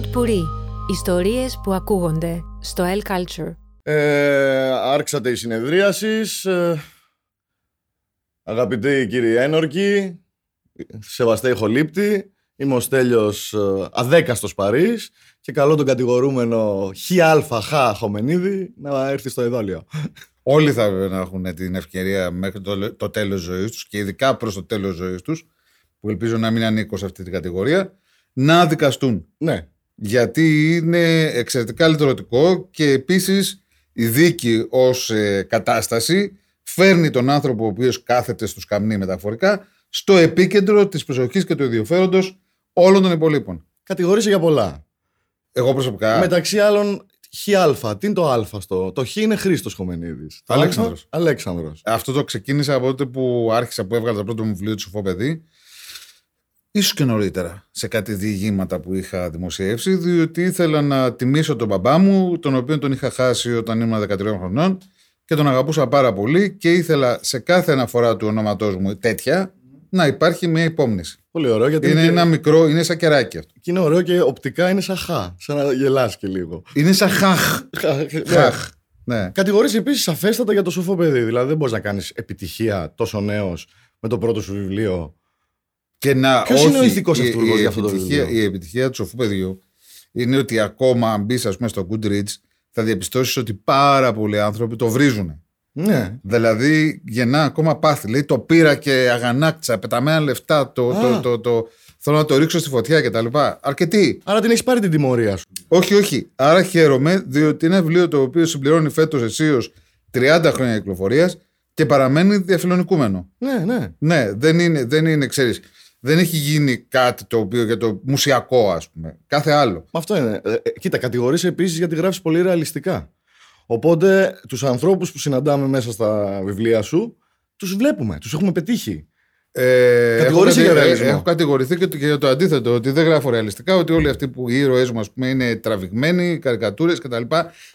Pod Puri. Ιστορίες που ακούγονται στο El Culture. Ε, άρχισατε η συνεδρίαση. Ε, αγαπητοί κύριοι ένορκοι, σεβαστέ ηχολήπτη, είμαι ο Στέλιος ε, αδέκαστος Παρίς και καλώ τον κατηγορούμενο ΧΑ Χομενίδη να έρθει στο εδόλιο. Όλοι θα να έχουν την ευκαιρία μέχρι το, το τέλος ζωής τους και ειδικά προς το τέλος ζωής τους που ελπίζω να μην ανήκω σε αυτή την κατηγορία να δικαστούν. Ναι. Γιατί είναι εξαιρετικά λειτουργικό και επίσης η δίκη ως ε, κατάσταση φέρνει τον άνθρωπο ο οποίος κάθεται στους καμνοί μεταφορικά στο επίκεντρο της προσοχής και του ενδιαφέροντος όλων των υπολείπων. Κατηγορήσε για πολλά. Εγώ προσωπικά. Μεταξύ άλλων, Χ. Τι είναι το Α στο. Το Χ είναι Χρήστος Χομενίδης. Αλέξανδρος. Αλέξανδρος. Αυτό το ξεκίνησα από τότε που άρχισα που έβγαλα το πρώτο μου βιβλίο του Σοφό Παιδί. Ίσως και νωρίτερα σε κάτι διηγήματα που είχα δημοσιεύσει, διότι ήθελα να τιμήσω τον μπαμπά μου, τον οποίο τον είχα χάσει όταν ήμουν 13 χρονών και τον αγαπούσα πάρα πολύ και ήθελα σε κάθε αναφορά του ονόματός μου τέτοια να υπάρχει μια υπόμνηση. Πολύ ωραίο γιατί Είναι και- ένα μικρό, είναι σαν κεράκι αυτό. και είναι ωραίο και οπτικά είναι σαν χ. Σαν να γελάς και λίγο. Είναι σαν χαχ. Ναι. Χαχ. Ναι. Κατηγορείς επίσης σαφέστατα για το σοφό παιδί. Δηλαδή δεν μπορείς να κάνεις επιτυχία τόσο νέος με το πρώτο σου βιβλίο. Και να, Ποιος είναι ο όχι, ηθικός η- αυτούργος η για αυτό το επιτυχία- βιβλίο; Η επιτυχία του σοφού παιδιού είναι ότι ακόμα αν μπεις, ας πούμε, στο Goodreads, θα διαπιστώσεις ότι πάρα πολλοί άνθρωποι το βρίζουν. Ναι. Δηλαδή γεννά ακόμα πάθη. Λέει το πήρα και αγανάκτησα, πεταμένα λεφτά, το, Α. το, το, το, θέλω να το ρίξω στη φωτιά κτλ. Αρκετοί. Άρα την έχεις πάρει την τιμωρία σου. Όχι, όχι. Άρα χαίρομαι, διότι είναι ένα βιβλίο το οποίο συμπληρώνει φέτος αισίω 30 χρόνια κυκλοφορίας και παραμένει διαφιλονικούμενο. Ναι, ναι. Ναι, δεν είναι, δεν είναι, ξέρεις, δεν έχει γίνει κάτι το οποίο για το μουσιακό, ας πούμε. Κάθε άλλο. Αυτό είναι. Ε, ε, κοίτα, κατηγορείς επίσης γιατί γράφεις πολύ ρεαλιστικά. Οπότε τους ανθρώπους που συναντάμε μέσα στα βιβλία σου, τους βλέπουμε, τους έχουμε πετύχει. Ε, Κατηγορείσαι έχω, για κατη- ρεαλισμό. έχω κατηγορηθεί και, το- και για το αντίθετο, ότι δεν γράφω ρεαλιστικά, ότι όλοι αυτοί που οι ήρωές μου, ας πούμε, είναι τραβηγμένοι, καρικατούρες κτλ.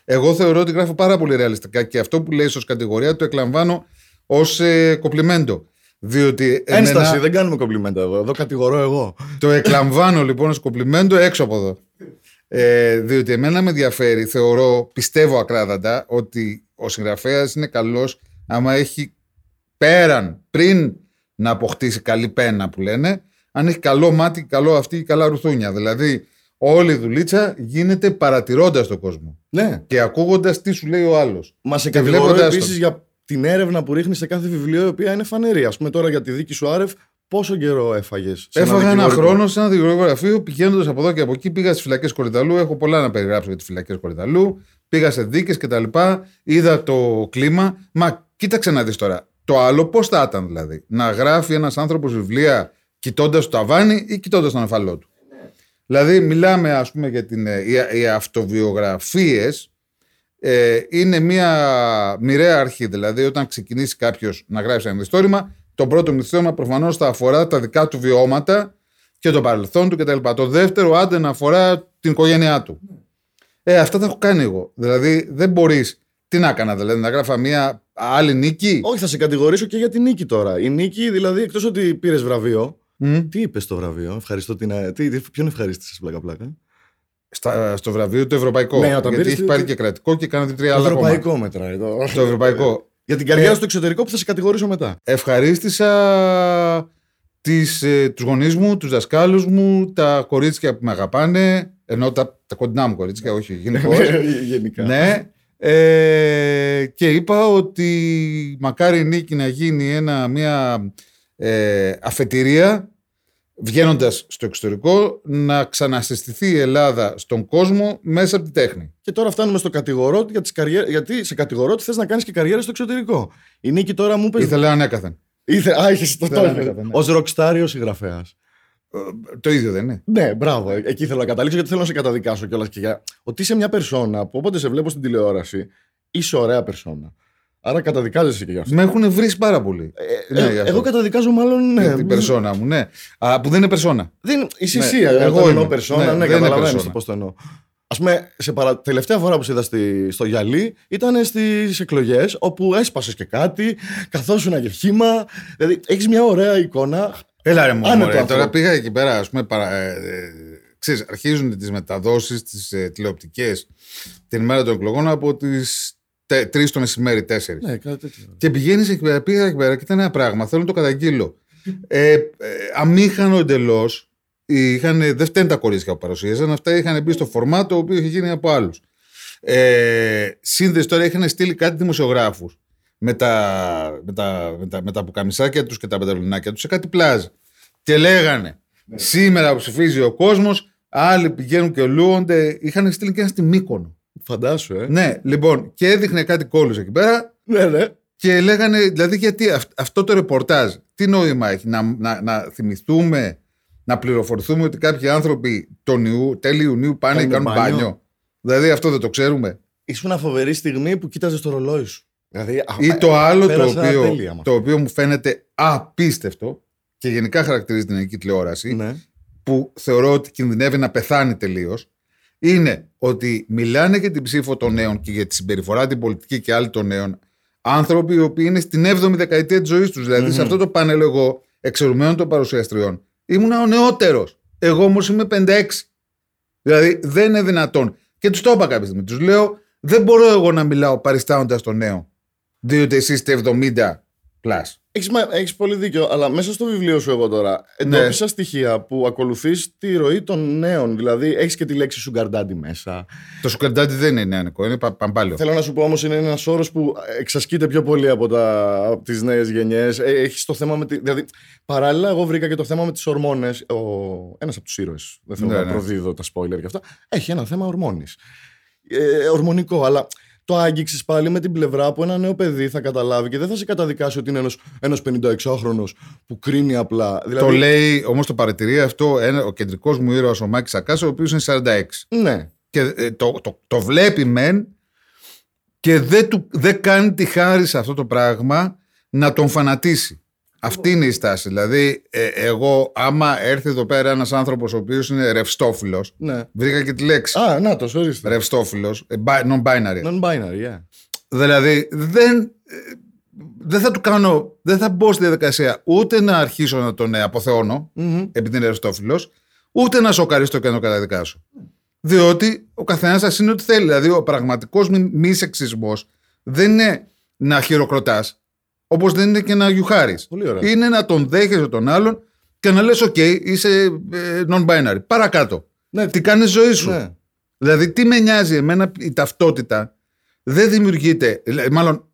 Εγώ θεωρώ ότι γράφω πάρα πολύ ρεαλιστικά και αυτό που λέει ως κατηγορία το εκλαμβάνω ως ε, κοπλιμέντο. Διότι εμένα- Ένσταση, δεν κάνουμε κομπλιμέντα εδώ. Εδώ κατηγορώ εγώ. Το εκλαμβάνω λοιπόν ως κομπλιμέντο έξω από εδώ. Ε, διότι εμένα με ενδιαφέρει, θεωρώ, πιστεύω ακράδαντα ότι ο συγγραφέας είναι καλός άμα έχει πέραν, πριν να αποκτήσει καλή πένα που λένε, αν έχει καλό μάτι, καλό αυτή, καλά ρουθούνια. Δηλαδή, όλη η δουλίτσα γίνεται παρατηρώντας τον κόσμο Ναι. και ακούγοντας τι σου λέει ο άλλος. Μα σε Και κατηγορώ βλέποντας επίσης τον. για την έρευνα που ρίχνεις σε κάθε βιβλίο, η οποία είναι φανερή. Α πούμε τώρα για τη δίκη σου Άρευ, πόσο καιρό έφαγες. Έφαγα ένα χρόνο σε ένα δικηγορογραφείο πηγαίνοντας από εδώ και από εκεί. Πήγα στις φυλακές Κορυδαλού. Έχω πολλά να περιγράψω για τις φυλακές Κορυδαλού. Πήγα σε δίκες κτλ. Είδα το κλίμα. Μα κοίταξε να δεις τώρα. Το άλλο πώς θα ήταν δηλαδή. Να γράφει ένας άνθρωπος βιβλία κοιτώντας το ταβάνι ή κοιτώντας τον αφαλό του. Δηλαδή, μιλάμε ας πούμε για την, ε, οι, οι αυτοβιογραφίες ε, είναι μια μοιραία αρχή. Δηλαδή, όταν ξεκινήσει κάποιος να γράψει ένα μυθιστόρημα, το πρώτο μυθιστόρημα προφανώς θα αφορά τα δικά του βιώματα και το παρελθόν του κτλ. Το δεύτερο, άντε να αφορά την οικογένειά του. Ε, αυτά τα έχω κάνει εγώ. Δηλαδή, δεν μπορείς. Τι να έκανα, δηλαδή, να γράφα μια άλλη νίκη; Όχι, θα σε κατηγορήσω και για την νίκη τώρα. Η νίκη, δηλαδή, εκτός ότι πήρες βραβείο. Μμ. Τι είπες στο βραβείο, ευχαριστώ την. Τι, τι, ποιον ευχαρίστησες, πλάκα-πλάκα. Στα, στο βραβείο το ευρωπαϊκό. Ναι, όταν γιατί πήρες έχει το- πάρει και κρατικό και κάνατε τρία Το άλλα ακόμα. ευρωπαϊκό μετράει. Το... Το ευρωπαϊκό. Για την καριέρα Ε, σου στο εξωτερικό που θα σε κατηγορήσω μετά. Ευχαρίστησα τις, ε, τους γονείς μου, τους δασκάλους μου, τα κορίτσια που με αγαπάνε, ενώ τα, τα κοντινά μου κορίτσια, όχι γενικώς. Γενικά. ναι. Ε, και είπα ότι μακάρι η νίκη να γίνει ένα, μια ε, αφετηρία βγαίνοντας στο εξωτερικό να ξανασυστηθεί η Ελλάδα στον κόσμο μέσα από τη τέχνη. Και τώρα φτάνουμε στο κατηγορό για τις καριέ... γιατί σε κατηγορώ ότι θες να κάνεις και καριέρα στο εξωτερικό. Η νίκη τώρα μου είπε. Ήθελα ανέκαθεν. Ήθε... Α, είχες το Δεν τόνο. ανέκαθεν, ναι. Ω ροκστάριο συγγραφέας. Ε, Το ίδιο δεν είναι. Ναι, μπράβο. Ε, Εκεί θέλω να καταλήξω γιατί θέλω να σε καταδικάσω κιόλας. Και για... Ότι είσαι μια περσόνα που όποτε σε βλέπω στην τηλεόραση είσαι ωραία περσόνα. Άρα καταδικάζεσαι και γι' αυτό. Με έχουν βρει πάρα πολύ. Ε, Ναι, ε, γι' αυτό. εγώ καταδικάζω μάλλον. Ναι, Για την περσόνα μου, ναι. Α, που δεν είναι περσόνα. Δεν, είσαι Ναι, εσύ. εγώ εγώ εννοώ είμαι. περσόνα. Ναι, Ναι, δεν είναι καταλαβαίνεις περσόνα. πώς το εννοώ. Α πούμε, σε παρα... τελευταία φορά που σε είδα στη... στο γυαλί ήταν στις εκλογές όπου έσπασες και κάτι, καθόσουν και χύμα. Δηλαδή έχεις μια ωραία εικόνα. Έλα ρε μου, Άνετο μωρέ, αυτό. τώρα πήγα εκεί πέρα, ας πούμε, παρα, ε, ε, ξέρεις, αρχίζουν τις μεταδόσεις, τις ε, τηλεοπτικές την ημέρα των εκλογών από τις 3 το μεσημέρι, 4. Ναι, κάτι τέτοιο. Και πηγαίνεις εκεί πέρα, πήγα εκεί πέρα και ήταν ένα πράγμα. Θέλω να το καταγγείλω. Ε, ε, αμήχανο εντελώς. Δεν φταίνουν τα κορίτσια που παρουσίαζαν. Αυτά είχαν μπει στο φορμάτο το οποίος είχε γίνει από άλλους. Ε, Σύνδεση τώρα είχαν στείλει κάτι δημοσιογράφους με τα, με, τα, με, τα, με τα πουκαμισάκια τους και τα πενταλουνάκια τους σε κάτι πλάζ. Και λέγανε ναι. σήμερα που ψηφίζει ο κόσμος, άλλοι πηγαίνουν και ολούονται. Είχαν στείλει και ένα στη Μύκονο. Φαντάσου, ε. Ναι, λοιπόν, και έδειχνε κάτι κόλλους εκεί πέρα. Ναι, ναι. Και λέγανε, δηλαδή, γιατί αυτό το ρεπορτάζ, τι νόημα έχει, να, να, να θυμηθούμε, να πληροφορηθούμε ότι κάποιοι άνθρωποι τον Ιού, τέλη Ιουνίου πάνε και κάνουν μπάνιο. μπάνιο; Δηλαδή, αυτό δεν το ξέρουμε. Ήσουν ένα φοβερή στιγμή που κοίταζες το ρολόι σου. Δηλαδή, Ή το άλλο το οποίο, το οποίο μου φαίνεται απίστευτο και γενικά χαρακτηρίζει την ελληνική τηλεόραση, ναι. που θεωρώ ότι κινδυνεύει να πεθάνει τελείως, είναι ότι μιλάνε για την ψήφο των νέων και για τη συμπεριφορά την πολιτική και άλλοι των νέων άνθρωποι οι οποίοι είναι στην 7η δεκαετία της ζωής τους. δηλαδη σε αυτό το πάνελ, εγώ, εξαιρουμένων των παρουσιαστριών, ήμουν ο νεότερος. Εγώ όμως είμαι 56. Δηλαδή δεν είναι δυνατόν. Και τους το είπα κάποια στιγμή. Τους λέω, δεν μπορώ εγώ να μιλάω παριστάνοντας τον νέο. Διότι εσείς είστε 70 plus. Έχεις, έχεις πολύ δίκιο, αλλά μέσα στο βιβλίο σου εγώ τώρα εντόπισα ναι. στοιχεία που ακολουθείς τη ροή των νέων. Δηλαδή έχεις και τη λέξη sugar daddy μέσα. Το sugar daddy δεν είναι νεανικό, είναι παμπάλιο. Θέλω να σου πω όμως είναι ένας όρος που εξασκείται πιο πολύ από, τα, από τις νέες γενιές. Ε, έχεις το θέμα με τη, δηλαδή παράλληλα εγώ βρήκα και το θέμα με τις ορμόνες. Ο, ένας από τους ήρωες, δεν θέλω ναι, να ναι. προδίδω τα spoiler και αυτά, έχει ένα θέμα ορμόνης. Ε, ορμονικό, αλλά το άγγιξες πάλι με την πλευρά που ένα νέο παιδί θα καταλάβει και δεν θα σε καταδικάσει ότι είναι ένας 56χρονο που κρίνει απλά. Δηλαδή... Το λέει όμως το παρατηρεί αυτό ένα, ο κεντρικός μου ήρωας ο Μάκης Σακάς, ο οποίος είναι 46. Ναι. Και ε, το, το, το, βλέπει μεν και δεν, του, δεν κάνει τη χάρη σε αυτό το πράγμα να τον φανατίσει. Αυτή είναι η στάση. Δηλαδή, ε, εγώ, άμα έρθει εδώ πέρα ένας άνθρωπος ο οποίος είναι ρευστόφιλος. Ναι. Βρήκα και τη λέξη. Α, να το, ορίστε. Ρευστόφιλος. Ε, non-binary. Non-binary, yeah. Δηλαδή, δεν, ε, δεν θα του κάνω. Δεν θα μπω στη διαδικασία ούτε να αρχίσω να τον αποθεώνω, mm-hmm. επειδή είναι ρευστόφιλος, ούτε να σοκαρίσω και να το καταδικάσω. Διότι ο καθένας σα είναι ό,τι θέλει. Δηλαδή, ο πραγματικός μη σεξισμός δεν είναι να χειροκροτάς. Όπως δεν είναι και να γιουχάρεις. Είναι να τον δέχεσαι τον άλλον και να λες: OK, είσαι ε, non-binary. Παρακάτω. Ναι. Τι κάνεις ζωή σου. Ναι. Δηλαδή, τι με νοιάζει εμένα η ταυτότητα δεν δημιουργείται. Μάλλον,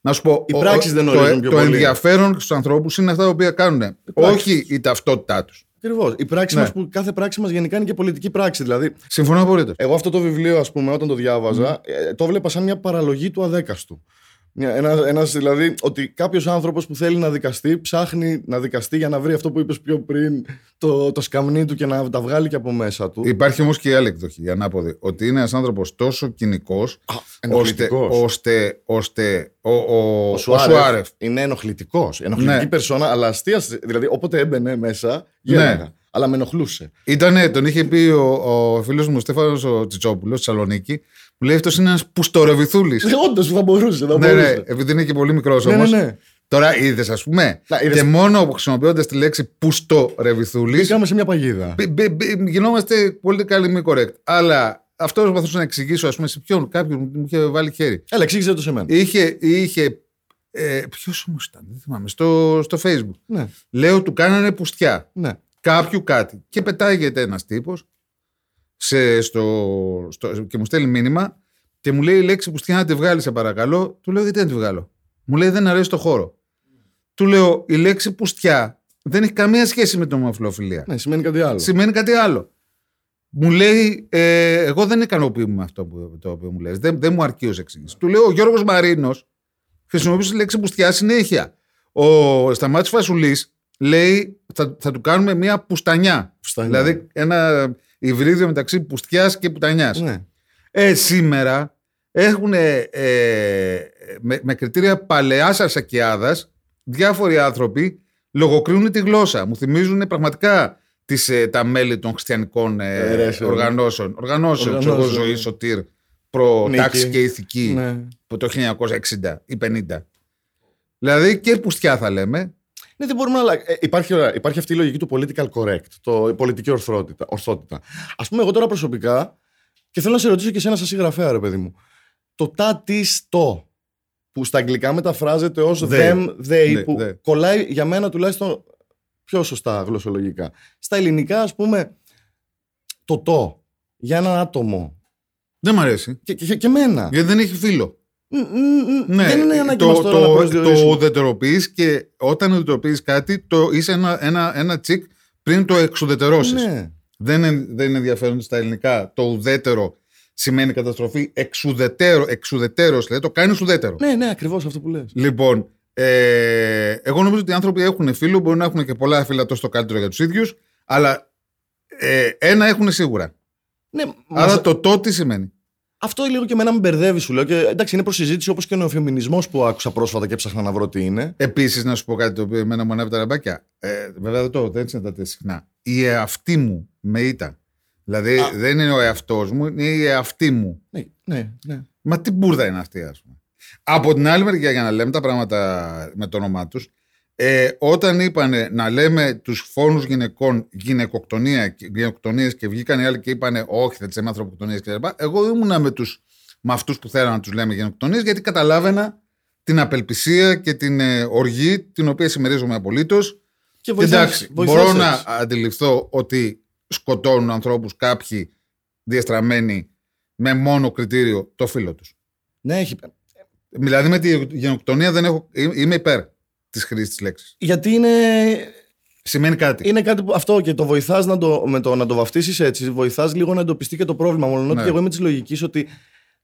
να σου πω. Οι πράξεις δεν το, το, το ενδιαφέρον στους ανθρώπους είναι αυτά τα οποία κάνουν. Όχι η ταυτότητά τους. Ακριβώς. Η πράξη ναι. μας που κάθε πράξη μας γενικά είναι και πολιτική πράξη. Δηλαδή, Συμφωνώ απολύτως. Εγώ αυτό το βιβλίο, ας πούμε, όταν το διάβαζα, mm. το βλέπα σαν μια παραλογή του αδέκαστου. Ένα, ένας, δηλαδή, ότι κάποιος άνθρωπος που θέλει να δικαστεί ψάχνει να δικαστεί για να βρει αυτό που είπες πιο πριν, το, το σκαμνί του και να τα βγάλει και από μέσα του. Υπάρχει όμως και η άλλη εκδοχή, η ανάποδη. Ότι είναι ένας άνθρωπος τόσο κοινικός, ώστε, ώστε, ώστε ο, ο, ο, Σουάρεφ, είναι ενοχλητικός. Ενοχλητική ναι. περσόνα, αλλά αστείας. Δηλαδή, όποτε έμπαινε μέσα, γέλαγα. Ναι. Αλλά με ενοχλούσε. Ήτανε, τον είχε πει ο, ο φίλος μου Στέφανος ο Τσιτσόπουλος, στη Θεσσαλονίκη, μου λέει αυτός είναι ένας πουστορεβιθούλης. Ε, Όντως θα μπορούσε. Θα ναι, ναι, επειδή είναι και πολύ μικρός όμω. Ναι, ναι, ναι. Τώρα είδες, ας πούμε. Να, είδες... Και μόνο χρησιμοποιώντας τη λέξη πουστορεβιθούλης. Μπήκαμε σε μια παγίδα. γινόμαστε πολύ καλοί μη correct. Αλλά αυτός προσπαθούσα να εξηγήσω, ας πούμε, σε ποιον. Κάποιον μου είχε βάλει χέρι. Έλα, εξήγησε το σε μένα. Είχε. είχε ε, Ποιος όμως ήταν, δεν θυμάμαι, στο, στο Facebook. Ναι. Λέω, του κάνανε πουστιά. Ναι. Κάποιου κάτι. Και πετάγεται ένας τύπος σε, στο, στο, και μου στέλνει μήνυμα και μου λέει η λέξη που στείλει να τη βγάλει, σε παρακαλώ. Του λέω γιατί να τη βγάλω; Μου λέει δεν αρέσει το χώρο. Του λέω η λέξη πουστιά δεν έχει καμία σχέση με την ομοφυλοφιλία. Ναι, σημαίνει κάτι άλλο. Σημαίνει κάτι άλλο. Μου λέει, ε, εγώ δεν ικανοποιούμαι με αυτό που, το οποίο μου λες. Δεν, δεν μου αρκεί ως εξήγηση. Του λέω, ο Γιώργος Μαρίνος χρησιμοποιούσε τη λέξη πουστιά συνέχεια. Ο Σταμάτης Φασουλής λέει, θα, θα του κάνουμε μια πουστανιά. πουστανιά. Δηλαδή, ένα υβρίδιο μεταξύ πουστιά και πουτανιά. Ναι. Ε, σήμερα έχουν ε, με, με, κριτήρια παλαιάς αρσακιάδας διάφοροι άνθρωποι λογοκρίνουν τη γλώσσα. Μου θυμίζουν πραγματικά τις, ε, τα μέλη των χριστιανικών ε, οργανώσεων. Οργανώσεων, ξέρω ζωή, σωτήρ, προ τάξη και ηθική, ναι. που το 1960 ή 50. Δηλαδή και πουστιά θα λέμε. Ναι, δεν μπορούμε να αλλα- ε, υπάρχει, ωραία, υπάρχει αυτή η λογική του political correct, το, η πολιτική ορθότητα. ορθότητα. Α πούμε, εγώ τώρα προσωπικά, και θέλω να σε ρωτήσω και εσένα, σαν συγγραφέα, ρε παιδί μου. Το τα, της, το, που στα αγγλικά μεταφράζεται ως They. them, they, Ναι, που they. κολλάει για μένα τουλάχιστον πιο σωστά γλωσσολογικά. Στα ελληνικά, ας πούμε, το το για έναν άτομο. Δεν μ' αρέσει. Και, και, και εμένα. Γιατί δεν έχει φίλο. Μ, μ, μ, Ναι, δεν είναι ανάγκη το, μας τώρα να το, προσδιορίσουμε. το ουδετεροποιείς και όταν ουδετεροποιείς κάτι, το είσαι ένα, ένα, ένα τσικ πριν το εξουδετερώσεις. Ναι. Δεν, είναι, δεν είναι ενδιαφέρον στα ελληνικά. Το ουδέτερο σημαίνει καταστροφή. Εξουδετέρω, εξουδετέρως, λέει, το κάνεις ουδέτερο. ναι, ναι, ακριβώς αυτό που λες. Λοιπόν, ε, εγώ νομίζω ότι οι άνθρωποι έχουν φίλο, μπορεί να έχουν και πολλά φίλα τόσο το καλύτερο για τους ίδιους, αλλά ε, ένα έχουν σίγουρα. Ναι, Άρα μας- το το τι σημαίνει. Αυτό λίγο και εμένα με μπερδεύει, σου λέω. Και, εντάξει, είναι προσυζήτηση όπως και ο νεοφεμινισμός που άκουσα πρόσφατα και έψαχνα να βρω τι είναι. Επίσης, να σου πω κάτι το οποίο εμένα μου ανέβει τα ραμπάκια. Ε, βέβαια δεν το δεν συναντάτε συχνά. Η εαυτή μου με ήττα. Δηλαδή Α. δεν είναι ο εαυτός μου, είναι η εαυτή μου. Ναι, ναι, ναι. Μα τι μπουρδα είναι αυτή, ας πούμε. Από την άλλη μεριά, για να λέμε τα πράγματα με το όνομά τους, ε, όταν είπανε να λέμε τους φόνους γυναικών γυναικοκτονία, και- γυναικοκτονίες και βγήκαν οι άλλοι και είπανε Όχι, θα τις λέμε ανθρωποκτονίες κλπ. Εγώ ήμουνα με, τους, με αυτούς που θέλανε να τους λέμε γυναικοκτονίες, γιατί καταλάβαινα την απελπισία και την ε, οργή την οποία συμμερίζομαι απολύτως. Και βοηθάς- Εντάξει, βοηθάς μπορώ έτσι. να αντιληφθώ ότι σκοτώνουν ανθρώπους κάποιοι διαστραμμένοι με μόνο κριτήριο το φίλο τους. Ναι, έχει. Δηλαδή με τη γενοκτονία δεν έχω, εί- είμαι υπέρ της χρήσης της λέξης. Γιατί είναι, Σημαίνει κάτι. είναι κάτι που αυτό και το βοηθάς να το, με το να το βαφτίσεις έτσι, βοηθάς λίγο να εντοπιστεί και το πρόβλημα. Μόνο ότι Ναι. και εγώ είμαι της λογικής ότι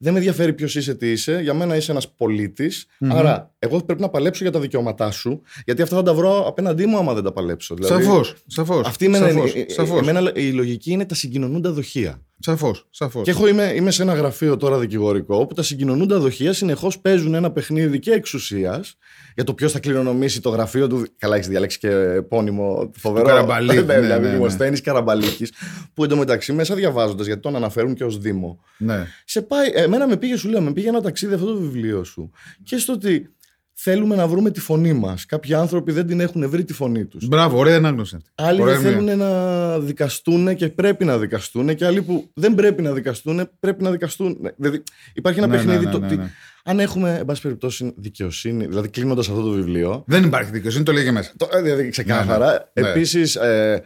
δεν με ενδιαφέρει ποιος είσαι, τι είσαι. Για μένα είσαι ένας πολίτης, Μμμ. Άρα, εγώ πρέπει να παλέψω για τα δικαιώματά σου, γιατί αυτά θα τα βρω απέναντί μου άμα δεν τα παλέψω. Δηλαδή, Σαφώς. Σαφώς. Αυτή εμένα, Σαφώς, ε, ε, σαφώς, εμένα η λογική είναι τα συγκοινωνούντα δοχεία. Σαφώς, σαφώς. Και εγώ είμαι, είμαι σε ένα γραφείο τώρα δικηγορικό, όπου τα συγκοινωνούντα δοχεία συνεχώς παίζουν ένα παιχνίδι και εξουσίας για το ποιος θα κληρονομήσει το γραφείο του. Καλά, έχεις διαλέξει και επώνυμο φοβερό. Καραμπαλίκ, ναι, ναι, δηλαδή ναι, ναι. Δημοσθένης Καραμπαλίκης. Που εντωμεταξύ μέσα διαβάζοντας, γιατί τον αναφέρουν και ως Δήμο. Ναι. Σε πάει, εμένα με πήγε, σου λέω, με πήγε ένα ταξίδι αυτό το βιβλίο σου. Και στο ότι θέλουμε να βρούμε τη φωνή μας. Κάποιοι άνθρωποι δεν την έχουν βρει τη φωνή τους. Μπράβο, ωραία ανάγνωση αυτή. Άλλοι Ωραία δεν ερμηνεία. θέλουν να δικαστούν και πρέπει να δικαστούν και άλλοι που δεν πρέπει να δικαστούν πρέπει να δικαστούν. Ναι, Δηλαδή υπάρχει ένα Ναι, ναι, παιχνίδι ναι, το ναι, ότι ναι. αν έχουμε, εν πάση περιπτώσει, δικαιοσύνη, δηλαδή κλείνοντας αυτό το βιβλίο. Δεν υπάρχει δικαιοσύνη, το λέγε μέσα. Το, ε, δηλαδή ξεκάθαρα. Ναι, ναι. Επίσης, ε,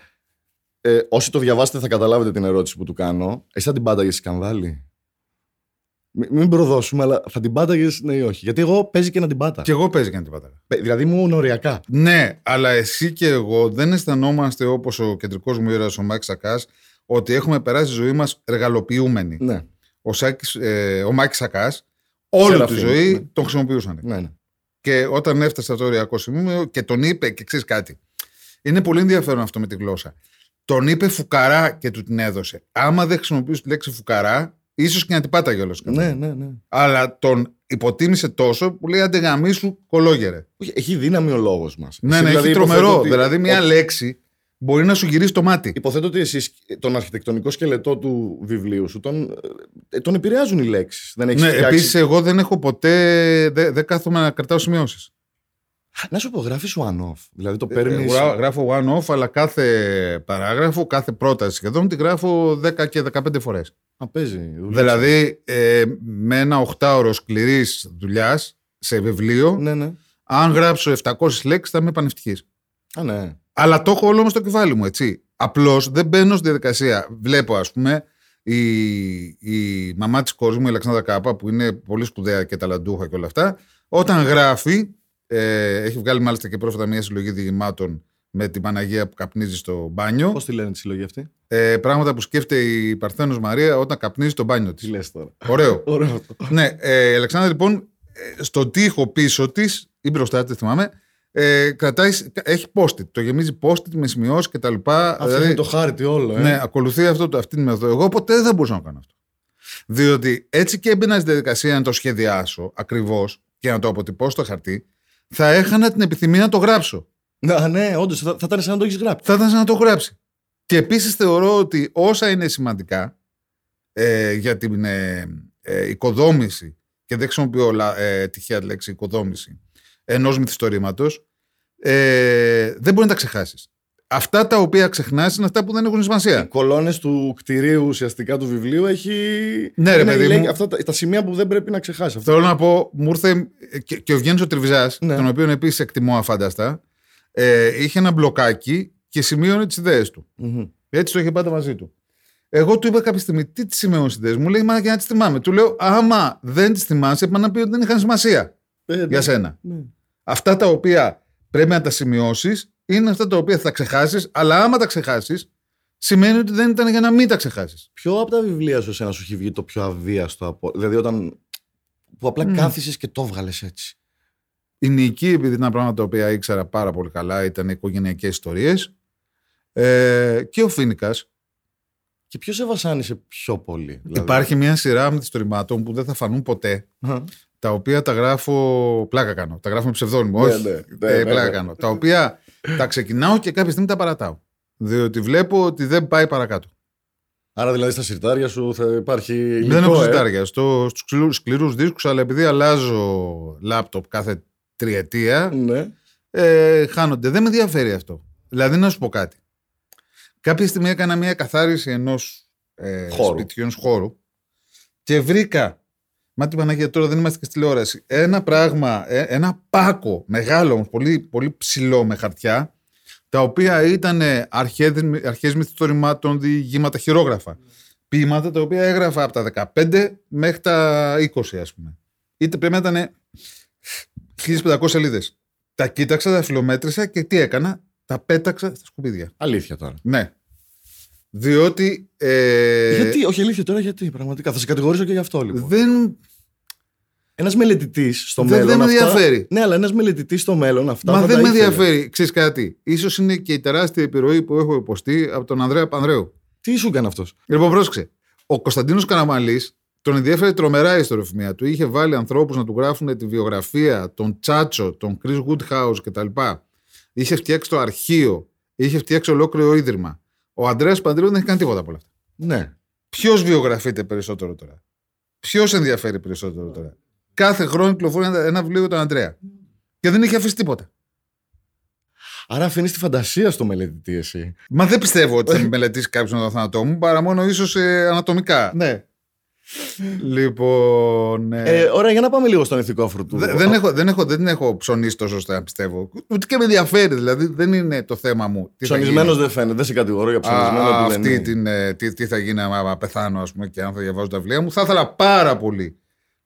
ε, όσοι το διαβάσετε θα καταλάβετε την ερώτηση που του κάνω. Εσύ θα την πάταγες σκανδάλι. Μη- Μην προδώσουμε, αλλά θα την πάταγε ναι ή όχι. Γιατί εγώ παίζει και να την πάτα. Και εγώ παίζει και να την πατάρα. Παι- Δηλαδή ήμουν οριακά. Ναι, αλλά εσύ και εγώ δεν αισθανόμαστε όπως ο κεντρικός μου ήρωας ο Μάκη Σακάς ότι έχουμε περάσει τη ζωή μας εργαλοποιούμενοι. Ναι, Ο, Σάκης, ε, ο Μάκη Σακάς όλη Σεραφείμ, τη ζωή ναι. τον χρησιμοποιούσαν. ναι, ναι. Και όταν έφτασε σε αυτό το οριακό σημείο και τον είπε και ξέρεις κάτι. Είναι πολύ ενδιαφέρον αυτό με τη γλώσσα. Τον είπε φουκαρά και του την έδωσε. Άμα δεν χρησιμοποιήσει τη λέξη φουκαρά, ίσως και να την πάταγε όλο. ναι, ναι, ναι. Αλλά τον υποτίμησε τόσο που λέει άντε σου κολόγερε. Όχι, Έχει δύναμη ο λόγος μας. Ναι, ναι, έχει τρομερό. δηλαδή, μια λέξη μπορεί να σου γυρίσει το μάτι. Υποθέτω ότι εσύ τον αρχιτεκτονικό σκελετό του βιβλίου σου τον, ε, τον επηρεάζουν οι λέξεις. Δεν έχεις Ναι, φτιάξει- επίσης, εγώ δεν έχω ποτέ. Δεν, δεν κάθομαι να κρατάω σημειώσεις. Να σου πω, γράφεις one-off. Δηλαδή το παίρνει. Γράφω one-off, αλλά κάθε παράγραφο, κάθε πρόταση σχεδόν τη γράφω 10 και 15 φορές. Να παίζει. δουλειά. Δηλαδή, ε, με ένα οχτάωρο σκληρής δουλειάς σε βιβλίο, Ναι, ναι. αν γράψω 700 λέξεις, θα είμαι πανευτυχής. Α, ναι. Αλλά το έχω όλο στο κεφάλι μου, έτσι. Απλώς δεν μπαίνω στη διαδικασία. Βλέπω, ας πούμε, η, η μαμά της κόρη μου, η Αλεξάνδρα Κάπα, που είναι πολύ σπουδαία και ταλαντούχα και όλα αυτά, όταν γράφει, ε, έχει βγάλει μάλιστα και πρόσφατα μια συλλογή διηγημάτων με την Παναγία που καπνίζει στο μπάνιο. Πώς τη λένε τη συλλογή αυτή; Ε, πράγματα που σκέφτεται η Παρθένος Μαρία όταν καπνίζει στο μπάνιο Τι τη. λες τώρα; Ωραίο. Ωραίο αυτό. ναι, ε, η Αλεξάνδρα λοιπόν, ε, στο τοίχο πίσω της ή μπροστά της, δεν θυμάμαι, ε, κρατάει, έχει post-it. Το γεμίζει post-it με σημειώσεις κτλ. Αυτό είναι το χάρτη όλο. Ε. Ναι, ακολουθεί αυτό, το- αυτή τη μεθόδο. Εγώ ποτέ δεν θα μπορούσα να κάνω αυτό. Διότι έτσι και έμπαινα στη διαδικασία να το σχεδιάσω ακριβώς και να το αποτυπώσω στο χαρτί, θα έχανα την επιθυμία να το γράψω. Να, ναι, όντως θα, θα ήταν σαν να το έχεις γράψει. Θα ήταν σαν να το έχω γράψει. Και επίσης θεωρώ ότι όσα είναι σημαντικά ε, για την ε, ε, οικοδόμηση, και δεν χρησιμοποιώ λα- ε, τυχαία τη λέξη οικοδόμηση, ενός μυθιστορήματος, ε, δεν μπορεί να τα ξεχάσεις. Αυτά τα οποία ξεχνάς είναι αυτά που δεν έχουν Οι σημασία. κολόνες του κτηρίου ουσιαστικά του βιβλίου έχει. Ναι, ρε, είναι, παιδί λέει, μου. Αυτά τα, τα σημεία που δεν πρέπει να ξεχάσεις. Αυτό. Θέλω να πω, μου ήρθε και, και ο Βγαίνη ο Τριβιζάς, Ναι. τον οποίο επίσης εκτιμώ αφάνταστα, ε, είχε ένα μπλοκάκι και σημείωνε τις ιδέες του. Μμμ. Έτσι το είχε πάντα μαζί του. Εγώ του είπα κάποια στιγμή, τι τις σημειώνει τις ιδέες μου; Λέει, Μα για να τις θυμάμαι. Του λέω, Άμα δεν τις θυμάσαι, είπα να πει ότι δεν είχαν σημασία Ε, ναι. για σένα. Ναι. Αυτά τα οποία πρέπει να τα σημειώσεις είναι αυτά τα οποία θα ξεχάσεις, αλλά άμα τα ξεχάσεις, σημαίνει ότι δεν ήταν για να μην τα ξεχάσεις. Ποιο από τα βιβλία σου εσένα σου έχει βγει το πιο αβίαστο από. Δηλαδή όταν. που απλά Μμ. κάθισες και το έβγαλε έτσι. Η νική, επειδή ήταν πράγματα τα οποία ήξερα πάρα πολύ καλά, ήταν οικογενειακές ιστορίες. Ε, και ο Φίνικας. Και ποιος σε βασάνισε πιο πολύ. Δηλαδή; Υπάρχει μια σειρά μυθιστορημάτων που δεν θα φανούν ποτέ, Α, τα οποία τα γράφω. Πλάκα κάνω. Τα γράφω με ψευδόνυμο. Ναι, όχι. ναι, ε, ναι, ναι, πλάκα ναι. κάνω. Τα οποία τα ξεκινάω και κάποια στιγμή τα παρατάω. Διότι βλέπω ότι δεν πάει παρακάτω. Άρα δηλαδή στα συρτάρια σου θα υπάρχει. δεν υλικό, έχω ε; συντάρια. Στο, στους σκληρούς δίσκους, αλλά επειδή αλλάζω λάπτοπ κάθε τριετία, Ναι. ε, χάνονται. Δεν με ενδιαφέρει αυτό. Δηλαδή, να σου πω κάτι. Κάποια στιγμή έκανα μια καθάριση ενός ε, Χώρου. σπιτιού, ενός χώρου και βρήκα. Μα την Παναγία τώρα δεν είμαστε και στη τηλεόραση. Ένα πράγμα, ε, ένα πάκο μεγάλο όμως, πολύ, πολύ ψηλό με χαρτιά, τα οποία ήταν αρχές μυθιστορημάτων, διηγήματα, χειρόγραφα. Ποίηματα τα οποία έγραφα από τα 15 μέχρι τα 20 ας πούμε. Είτε πρέπει να ήταν 1500 σελίδες. Τα κοίταξα, τα φιλομέτρησα και τι έκανα; Τα πέταξα στα σκουπίδια. Αλήθεια τώρα. Ναι. Διότι. Ε, γιατί, όχι αλήθεια τώρα, γιατί πραγματικά. Θα σε κατηγορήσω και γι' αυτό λοιπόν. Δεν. Ένας μελετητής στο Δεν- μέλλον. δεν με αυτά- ενδιαφέρει. Ναι, αλλά ένας μελετητής στο μέλλον αυτά. Μα θα δεν τα με ήξερε. ενδιαφέρει. Ξέρεις κάτι. Ίσως είναι και η τεράστια επιρροή που έχω υποστεί από τον Ανδρέα Πανδρέου. Τι σου έκανε αυτός; Λοιπόν, πρόσεξε. Ο Κωνσταντίνος Καραμαλής τον ενδιαφέρει τρομερά η ιστοριοφημία του. Είχε βάλει ανθρώπους να του γράφουν τη βιογραφία, τον Τσάτσο, τον Chris Woodhouse κτλ. Είχε φτιάξει το αρχείο. Είχε φτιάξει ολόκληρο ίδρυμα. Ο Ανδρέας Πανδρέου δεν έχει κάνει τίποτα από όλα αυτά. Ναι. Ποιος βιογραφείται περισσότερο τώρα; Ποιος ενδιαφέρει περισσότερο τώρα; Κάθε χρόνο κυκλοφορεί ένα, ένα βιβλίο για τον Ανδρέα. Και δεν έχει αφήσει τίποτα. Άρα αφήνεις τη φαντασία στο μελετητή, εσύ. Μα δεν πιστεύω ότι θα μελετήσει κάποιος τον θάνατό μου παρά μόνο ίσως ανατομικά. Ναι. Λοιπόν. ε, Ε, ωραία, για να πάμε λίγο στον ηθικό φρουτούδο. Δε- δεν, έχω, δεν, έχω, δεν την έχω ψωνίσει τόσο ώστε πιστεύω. Ούτε και με ενδιαφέρει, δηλαδή δεν είναι το θέμα μου. Τι θα Ψωνισμένος γίνει. δεν φαίνεται. Δεν σε κατηγορώ για ψωνισμένο Α, που δεν αυτή είναι. την, ε, τι, τι θα γίνει άμα πεθάνω, ας πούμε, και αν θα διαβάζω τα βιβλία μου. Θα ήθελα πάρα πολύ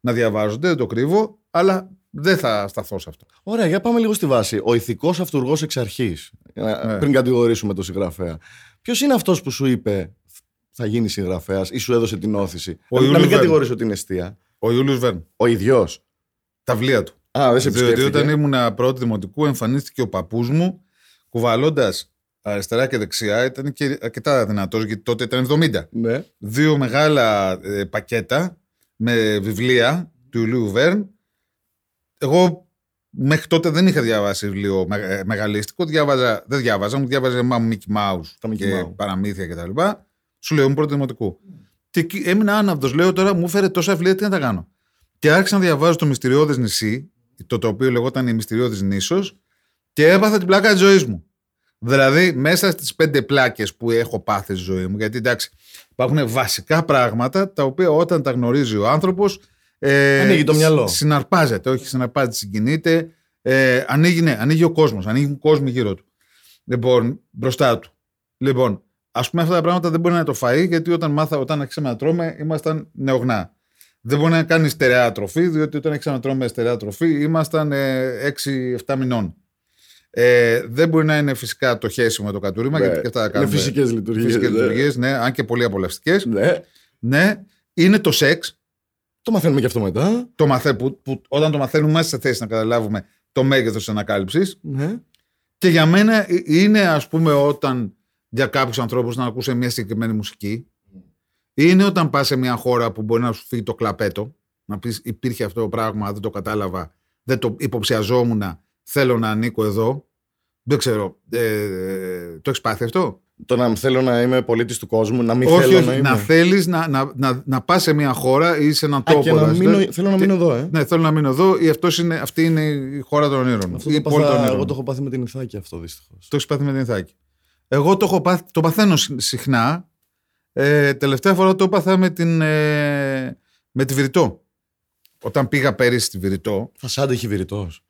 να διαβάζονται, δεν το κρύβω, αλλά δεν θα σταθώ σε αυτό. Ωραία, για πάμε λίγο στη βάση. Ο ηθικός αυτούργος εξ αρχής. Ναι. Πριν κατηγορήσουμε τον συγγραφέα. Ποιος είναι αυτός που σου είπε θα γίνεις συγγραφέας ή σου έδωσε την όθηση; Ο να, να Ιούλιος μην Βέρν. κατηγορήσω την αιστεία. Ο Ιούλιος Βέρν. Ο ίδιος. Τα βιβλία του. Α, δεν σε Διότι επισκέφθηκε. όταν ήμουν πρώτη δημοτικού, εμφανίστηκε ο παππούς μου κουβαλώντας αριστερά και δεξιά. Ήταν και αρκετά δυνατός, γιατί τότε ήταν 70. Ναι. Δύο μεγάλα ε, πακέτα με βιβλία του Ιουλίου Βέρν. Εγώ μέχρι τότε δεν είχα διαβάσει βιβλίο με- ε, μεγαλίστικο. Διάβαζα, δεν διάβαζα, μου διάβαζε μάμου Mickey Mouse Τα Mickey και Mouse. παραμύθια κτλ. Σου λέω, ήμουν πρώτο δημοτικού. Και εκεί έμεινα άναυδος. Λέω τώρα, μου φέρε τόσα βιβλία, τι να τα κάνω. Και άρχισα να διαβάζω το Μυστηριώδες νησί, το, το οποίο λεγόταν η Μυστηριώδης νήσος, και έπαθα την πλάκα της ζωής μου. Δηλαδή, μέσα στις πέντε πλάκες που έχω πάθει στη ζωή μου, γιατί εντάξει, υπάρχουν βασικά πράγματα τα οποία όταν τα γνωρίζει ο άνθρωπος. Ε, Ανοίγει το μυαλό. Συναρπάζεται, όχι συναρπάζεται, συγκινείται. Ε, ανοίγει, ναι, ανοίγει ο κόσμος, ανοίγουν κόσμοι γύρω του. Λοιπόν, μπροστά του. Λοιπόν, ας πούμε αυτά τα πράγματα δεν μπορεί να είναι το φαΐ, γιατί όταν, μάθα, όταν άρχισαμε να τρώμε ήμασταν νεογνά. Δεν μπορεί να κάνεις στερεά τροφή, διότι όταν άρχισαμε να τρώμε στερεά τροφή ήμασταν ε, 6-7 μηνών. Ε, δεν μπορεί να είναι φυσικά το χέσιμο με το κατούριμα, Ναι. γιατί και αυτά τα Είναι κάνουμε. φυσικές λειτουργίες. Φυσικές λειτουργίες, ναι, αν και πολύ απολαυστικές. Ναι. Ναι, είναι το σεξ. Το μαθαίνουμε και αυτό μετά. Το μαθα... που, που, όταν το μαθαίνουμε, είμαστε σε θέση να καταλάβουμε το μέγεθος της ανακάλυψης. Ναι. Και για μένα ε- είναι, ας πούμε, όταν για κάποιους ανθρώπους να ακούσει μια συγκεκριμένη μουσική. Είναι όταν πας σε μια χώρα που μπορεί να σου φύγει το κλαπέτο. Να πεις υπήρχε αυτό το πράγμα, δεν το κατάλαβα, δεν το υποψιαζόμουν, θέλω να ανήκω εδώ. Δεν ξέρω. Ε, ε, το έχεις πάθει αυτό; Το να θέλω να είμαι πολίτης του κόσμου, να μην όχι, θέλω όχι, να είμαι. να θέλεις να, να, να, να πας σε μια χώρα ή σε έναν Α, τόπο. και να δες, μείνω, δες. θέλω να μείνω εδώ, ε. Ναι, θέλω να μείνω εδώ ή αυτός είναι, αυτή είναι η χώρα των όνειρων μου. Αυτό ή το η πόλη των πάθα, όνειρων εγώ μου. το έχω πάθει με την Ιθάκη αυτό δυστυχώς. Το έχεις πάθει με την Ιθάκη. Εγώ το, έχω πάθει, το παθαίνω συ- συχνά. Ε, τελευταία φορά το έπαθα με, την, ε, με τη Βηρητό. Όταν πήγα πέρυσι στη Βηρητό, Θα σ' άντεχε βηρητός.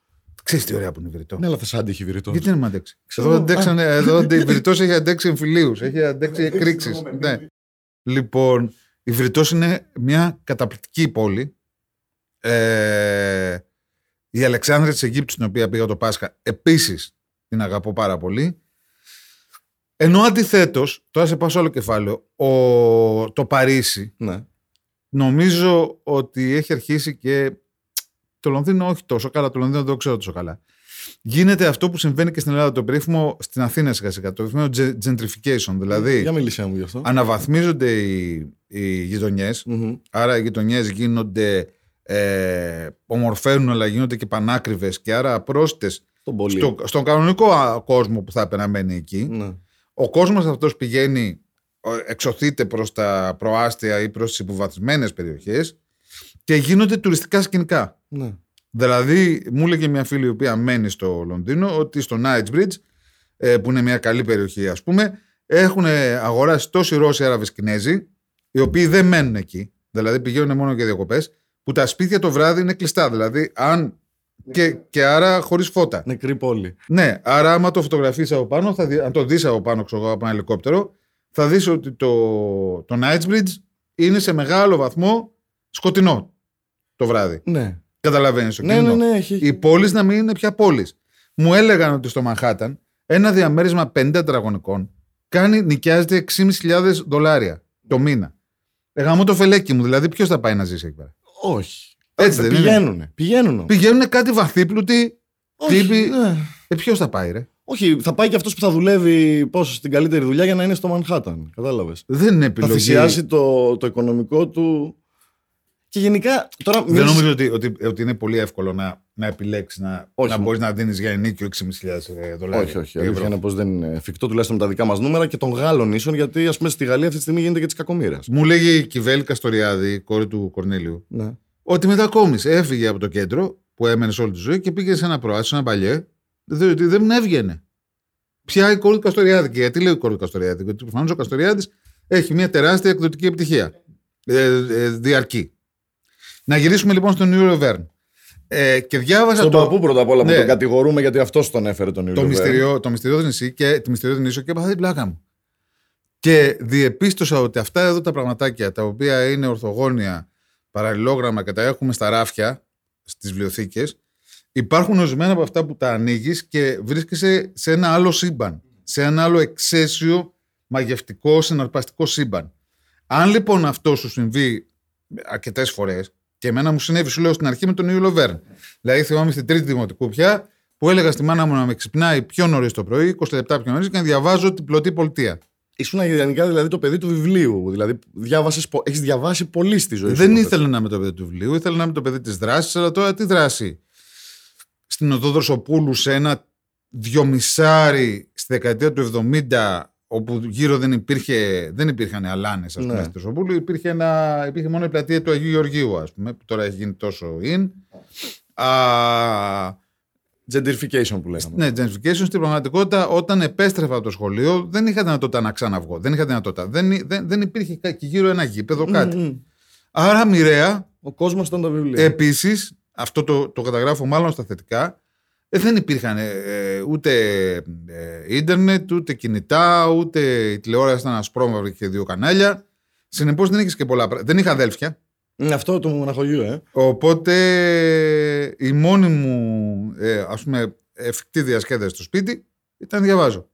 Ξέρεις τι ωραία που είναι η Βηρητό. Ναι, αλλά θα σ' άντεχε βηρητό. Γιατί δεν με αντέξει. Ξέρω. Εδώ, αντέξανε, εδώ η Βηρητό έχει αντέξει εμφυλίους, έχει αντέξει εκρήξεις. Ναι. Λοιπόν, η Βηρητό είναι μια καταπληκτική πόλη. Ε, η Αλεξάνδρεια της Αιγύπτου, στην οποία πήγα το Πάσχα, επίσης την αγαπώ πάρα πολύ. Ενώ αντιθέτως, τώρα σε πάω σε άλλο κεφάλαιο, ο, το Παρίσι Ναι. νομίζω ότι έχει αρχίσει και το Λονδίνο όχι τόσο καλά, το Λονδίνο δεν το ξέρω τόσο καλά. Γίνεται αυτό που συμβαίνει και στην Ελλάδα, το περίφημο στην Αθήνα σιγά σιγά, το περίφημο ge- gentrification. Δηλαδή, Για μιλήσέ μου γι' αυτό. αναβαθμίζονται οι, οι γειτονιές, Μμμ. άρα οι γειτονιές γίνονται, ε, ομορφαίνουν, αλλά γίνονται και πανάκριβες και άρα πρόσθετε Τον πολύ. στο, στον κανονικό α, κόσμο που θα έπρεπε να μένει εκεί. Ναι. Ο κόσμος αυτός πηγαίνει, ο- εξωθείται προς τα προάστια ή προς τις υποβαθμισμένες περιοχές και γίνονται τουριστικά σκηνικά. ναι. Δηλαδή, μου έλεγε μια φίλη η οποία μένει στο Λονδίνο ότι στο Knightsbridge, ε, που είναι μια καλή περιοχή ας πούμε, έχουν αγοράσει τόσοι Ρώσοι Άραβες Κινέζοι, οι οποίοι δεν μένουν εκεί, δηλαδή πηγαίνουν μόνο για διακοπές, που τα σπίτια το βράδυ είναι κλειστά. Δηλαδή, αν. Και, και άρα χωρίς φώτα. Νεκρή πόλη. Ναι, άρα άμα το φωτογραφίσει από πάνω, θα δει, αν το δεις από πάνω ξέρω, εγώ, από ένα ελικόπτερο, θα δεις ότι το, το Knightsbridge είναι σε μεγάλο βαθμό σκοτεινό το βράδυ. Ναι. Καταλαβαίνεις το Ναι, κίνδυνο. ναι, ναι, έχει. Οι πόλεις να μην είναι πια πόλεις. Μου έλεγαν ότι στο Μανχάταν ένα διαμέρισμα 50 τετραγωνικών κάνει, νοικιάζεται 6.500 δολάρια το μήνα. Εγαμώ το φελέκι μου, δηλαδή ποιος θα πάει να ζήσει εκεί πέρα; Όχι. Έτσι δεν είναι. Πηγαίνουνε. Πηγαίνουνε. Πηγαίνουν κάτι βαθύπλουτοι. Όχι, τύποι- ναι. Ε, ποιος θα πάει, ρε; Όχι, θα πάει και αυτός που θα δουλεύει πόσο στην καλύτερη δουλειά για να είναι στο Μανχάταν. Κατάλαβες. Δεν είναι Θα επιλογή. θυσιάσει το, το οικονομικό του. Και γενικά. Τώρα, Δεν μιλάς- νομίζω ότι, ότι, ότι είναι πολύ εύκολο να, να επιλέξεις να, Όχι. να μπορείς να δίνεις για ενίκιο 6.500 δολάρια. Όχι, όχι. Η Ευρώ. αλήθεια είναι πως δεν είναι εφικτό τουλάχιστον με τα δικά μας νούμερα και των Γάλλων ίσων, γιατί ας πούμε στη Γαλλία αυτή τη στιγμή γίνεται και της κακομοίρας. Μου λέγει η Κιβέλη Καστοριάδη, η κόρη του Κορνέλιου, Ναι. ότι μετακόμισε. Έφυγε από το κέντρο που έμενες σε όλη τη ζωή και πήγε σε ένα προάσιο, σε ένα παλιέ, διότι δεν έβγαινε. Πια η κόρη του Καστοριάδη. Και γιατί λέω η κόρη του Καστοριάδη, Γιατί προφανώς ο Καστοριάδης έχει μια τεράστια εκδοτική επιτυχία. Ε, ε, διαρκή. Να γυρίσουμε λοιπόν στον Ιούρο Βέρν. Ε, και διάβαζα Στον το, παππού πρώτα απ' όλα που Ναι. τον κατηγορούμε γιατί αυτός τον έφερε τον το, Ιούλιο. μυστηριό, το μυστηριώδη νησί και τη μυστηριώδη νήσο και έπαθα την πλάκα μου. Και διεπίστωσα ότι αυτά εδώ τα πραγματάκια τα οποία είναι ορθογώνια, παραλληλόγραμμα και τα έχουμε στα ράφια, στις βιβλιοθήκες, υπάρχουν ορισμένα από αυτά που τα ανοίγεις και βρίσκεσαι σε ένα άλλο σύμπαν. Σε ένα άλλο εξαίσιο, μαγευτικό, συναρπαστικό σύμπαν. Αν λοιπόν αυτό σου συμβεί αρκετές φορές, και εμένα μου συνέβη, σου λέω στην αρχή με τον Ιούλο Βέρν. Δηλαδή, θυμάμαι στην τρίτη δημοτικού πια, που έλεγα στη μάνα μου να με ξυπνάει πιο νωρίς το πρωί, 20 λεπτά πιο νωρίς, και να διαβάζω την πλωτή πολιτεία. Ήσουν γενικά δηλαδή το παιδί του βιβλίου. Δηλαδή διάβασες, πο- έχεις διαβάσει πολύ στη ζωή σου. Δεν τότε. ήθελα να είμαι το παιδί του βιβλίου, ήθελα να είμαι το παιδί της δράσης, αλλά τώρα τι δράση. Στην οδό Δροσοπούλου, σε ένα δυομισάρι στη δεκαετία του 70, όπου γύρω δεν, υπήρχε, δεν υπήρχαν αλάνες, ας πούμε, Ναι. στη Δροσοπούλου, υπήρχε, ένα, υπήρχε μόνο η πλατεία του Αγίου Γεωργίου, ας πούμε, που τώρα έχει γίνει τόσο in. Α, Gentrification που λέγαμε. ναι, gentrification στην πραγματικότητα, όταν επέστρεφα από το σχολείο, δεν είχα δυνατότητα να ξαναβγώ. Δεν είχα δυνατότητα. Δεν, δεν, δεν υπήρχε κα- εκεί γύρω ένα γήπεδο, κάτι. Μμμ. Άρα, μοιραία, Ο κόσμος ήταν τα βιβλία. Επίσης, αυτό το, το καταγράφω μάλλον στα θετικά, ε, δεν υπήρχαν ε, ε, ούτε ε, ίντερνετ, ούτε κινητά, ούτε η τηλεόραση ήταν ασπρόμαυρη και δύο κανάλια. Συνεπώς δεν είχες και πολλά πράγματα. Δεν είχα αδέλφια. Είναι αυτό του μοναχογιού, ε. Οπότε η μόνη μου ε, ας πούμε, εφικτή διασκέδαση στο σπίτι ήταν να διαβάζω.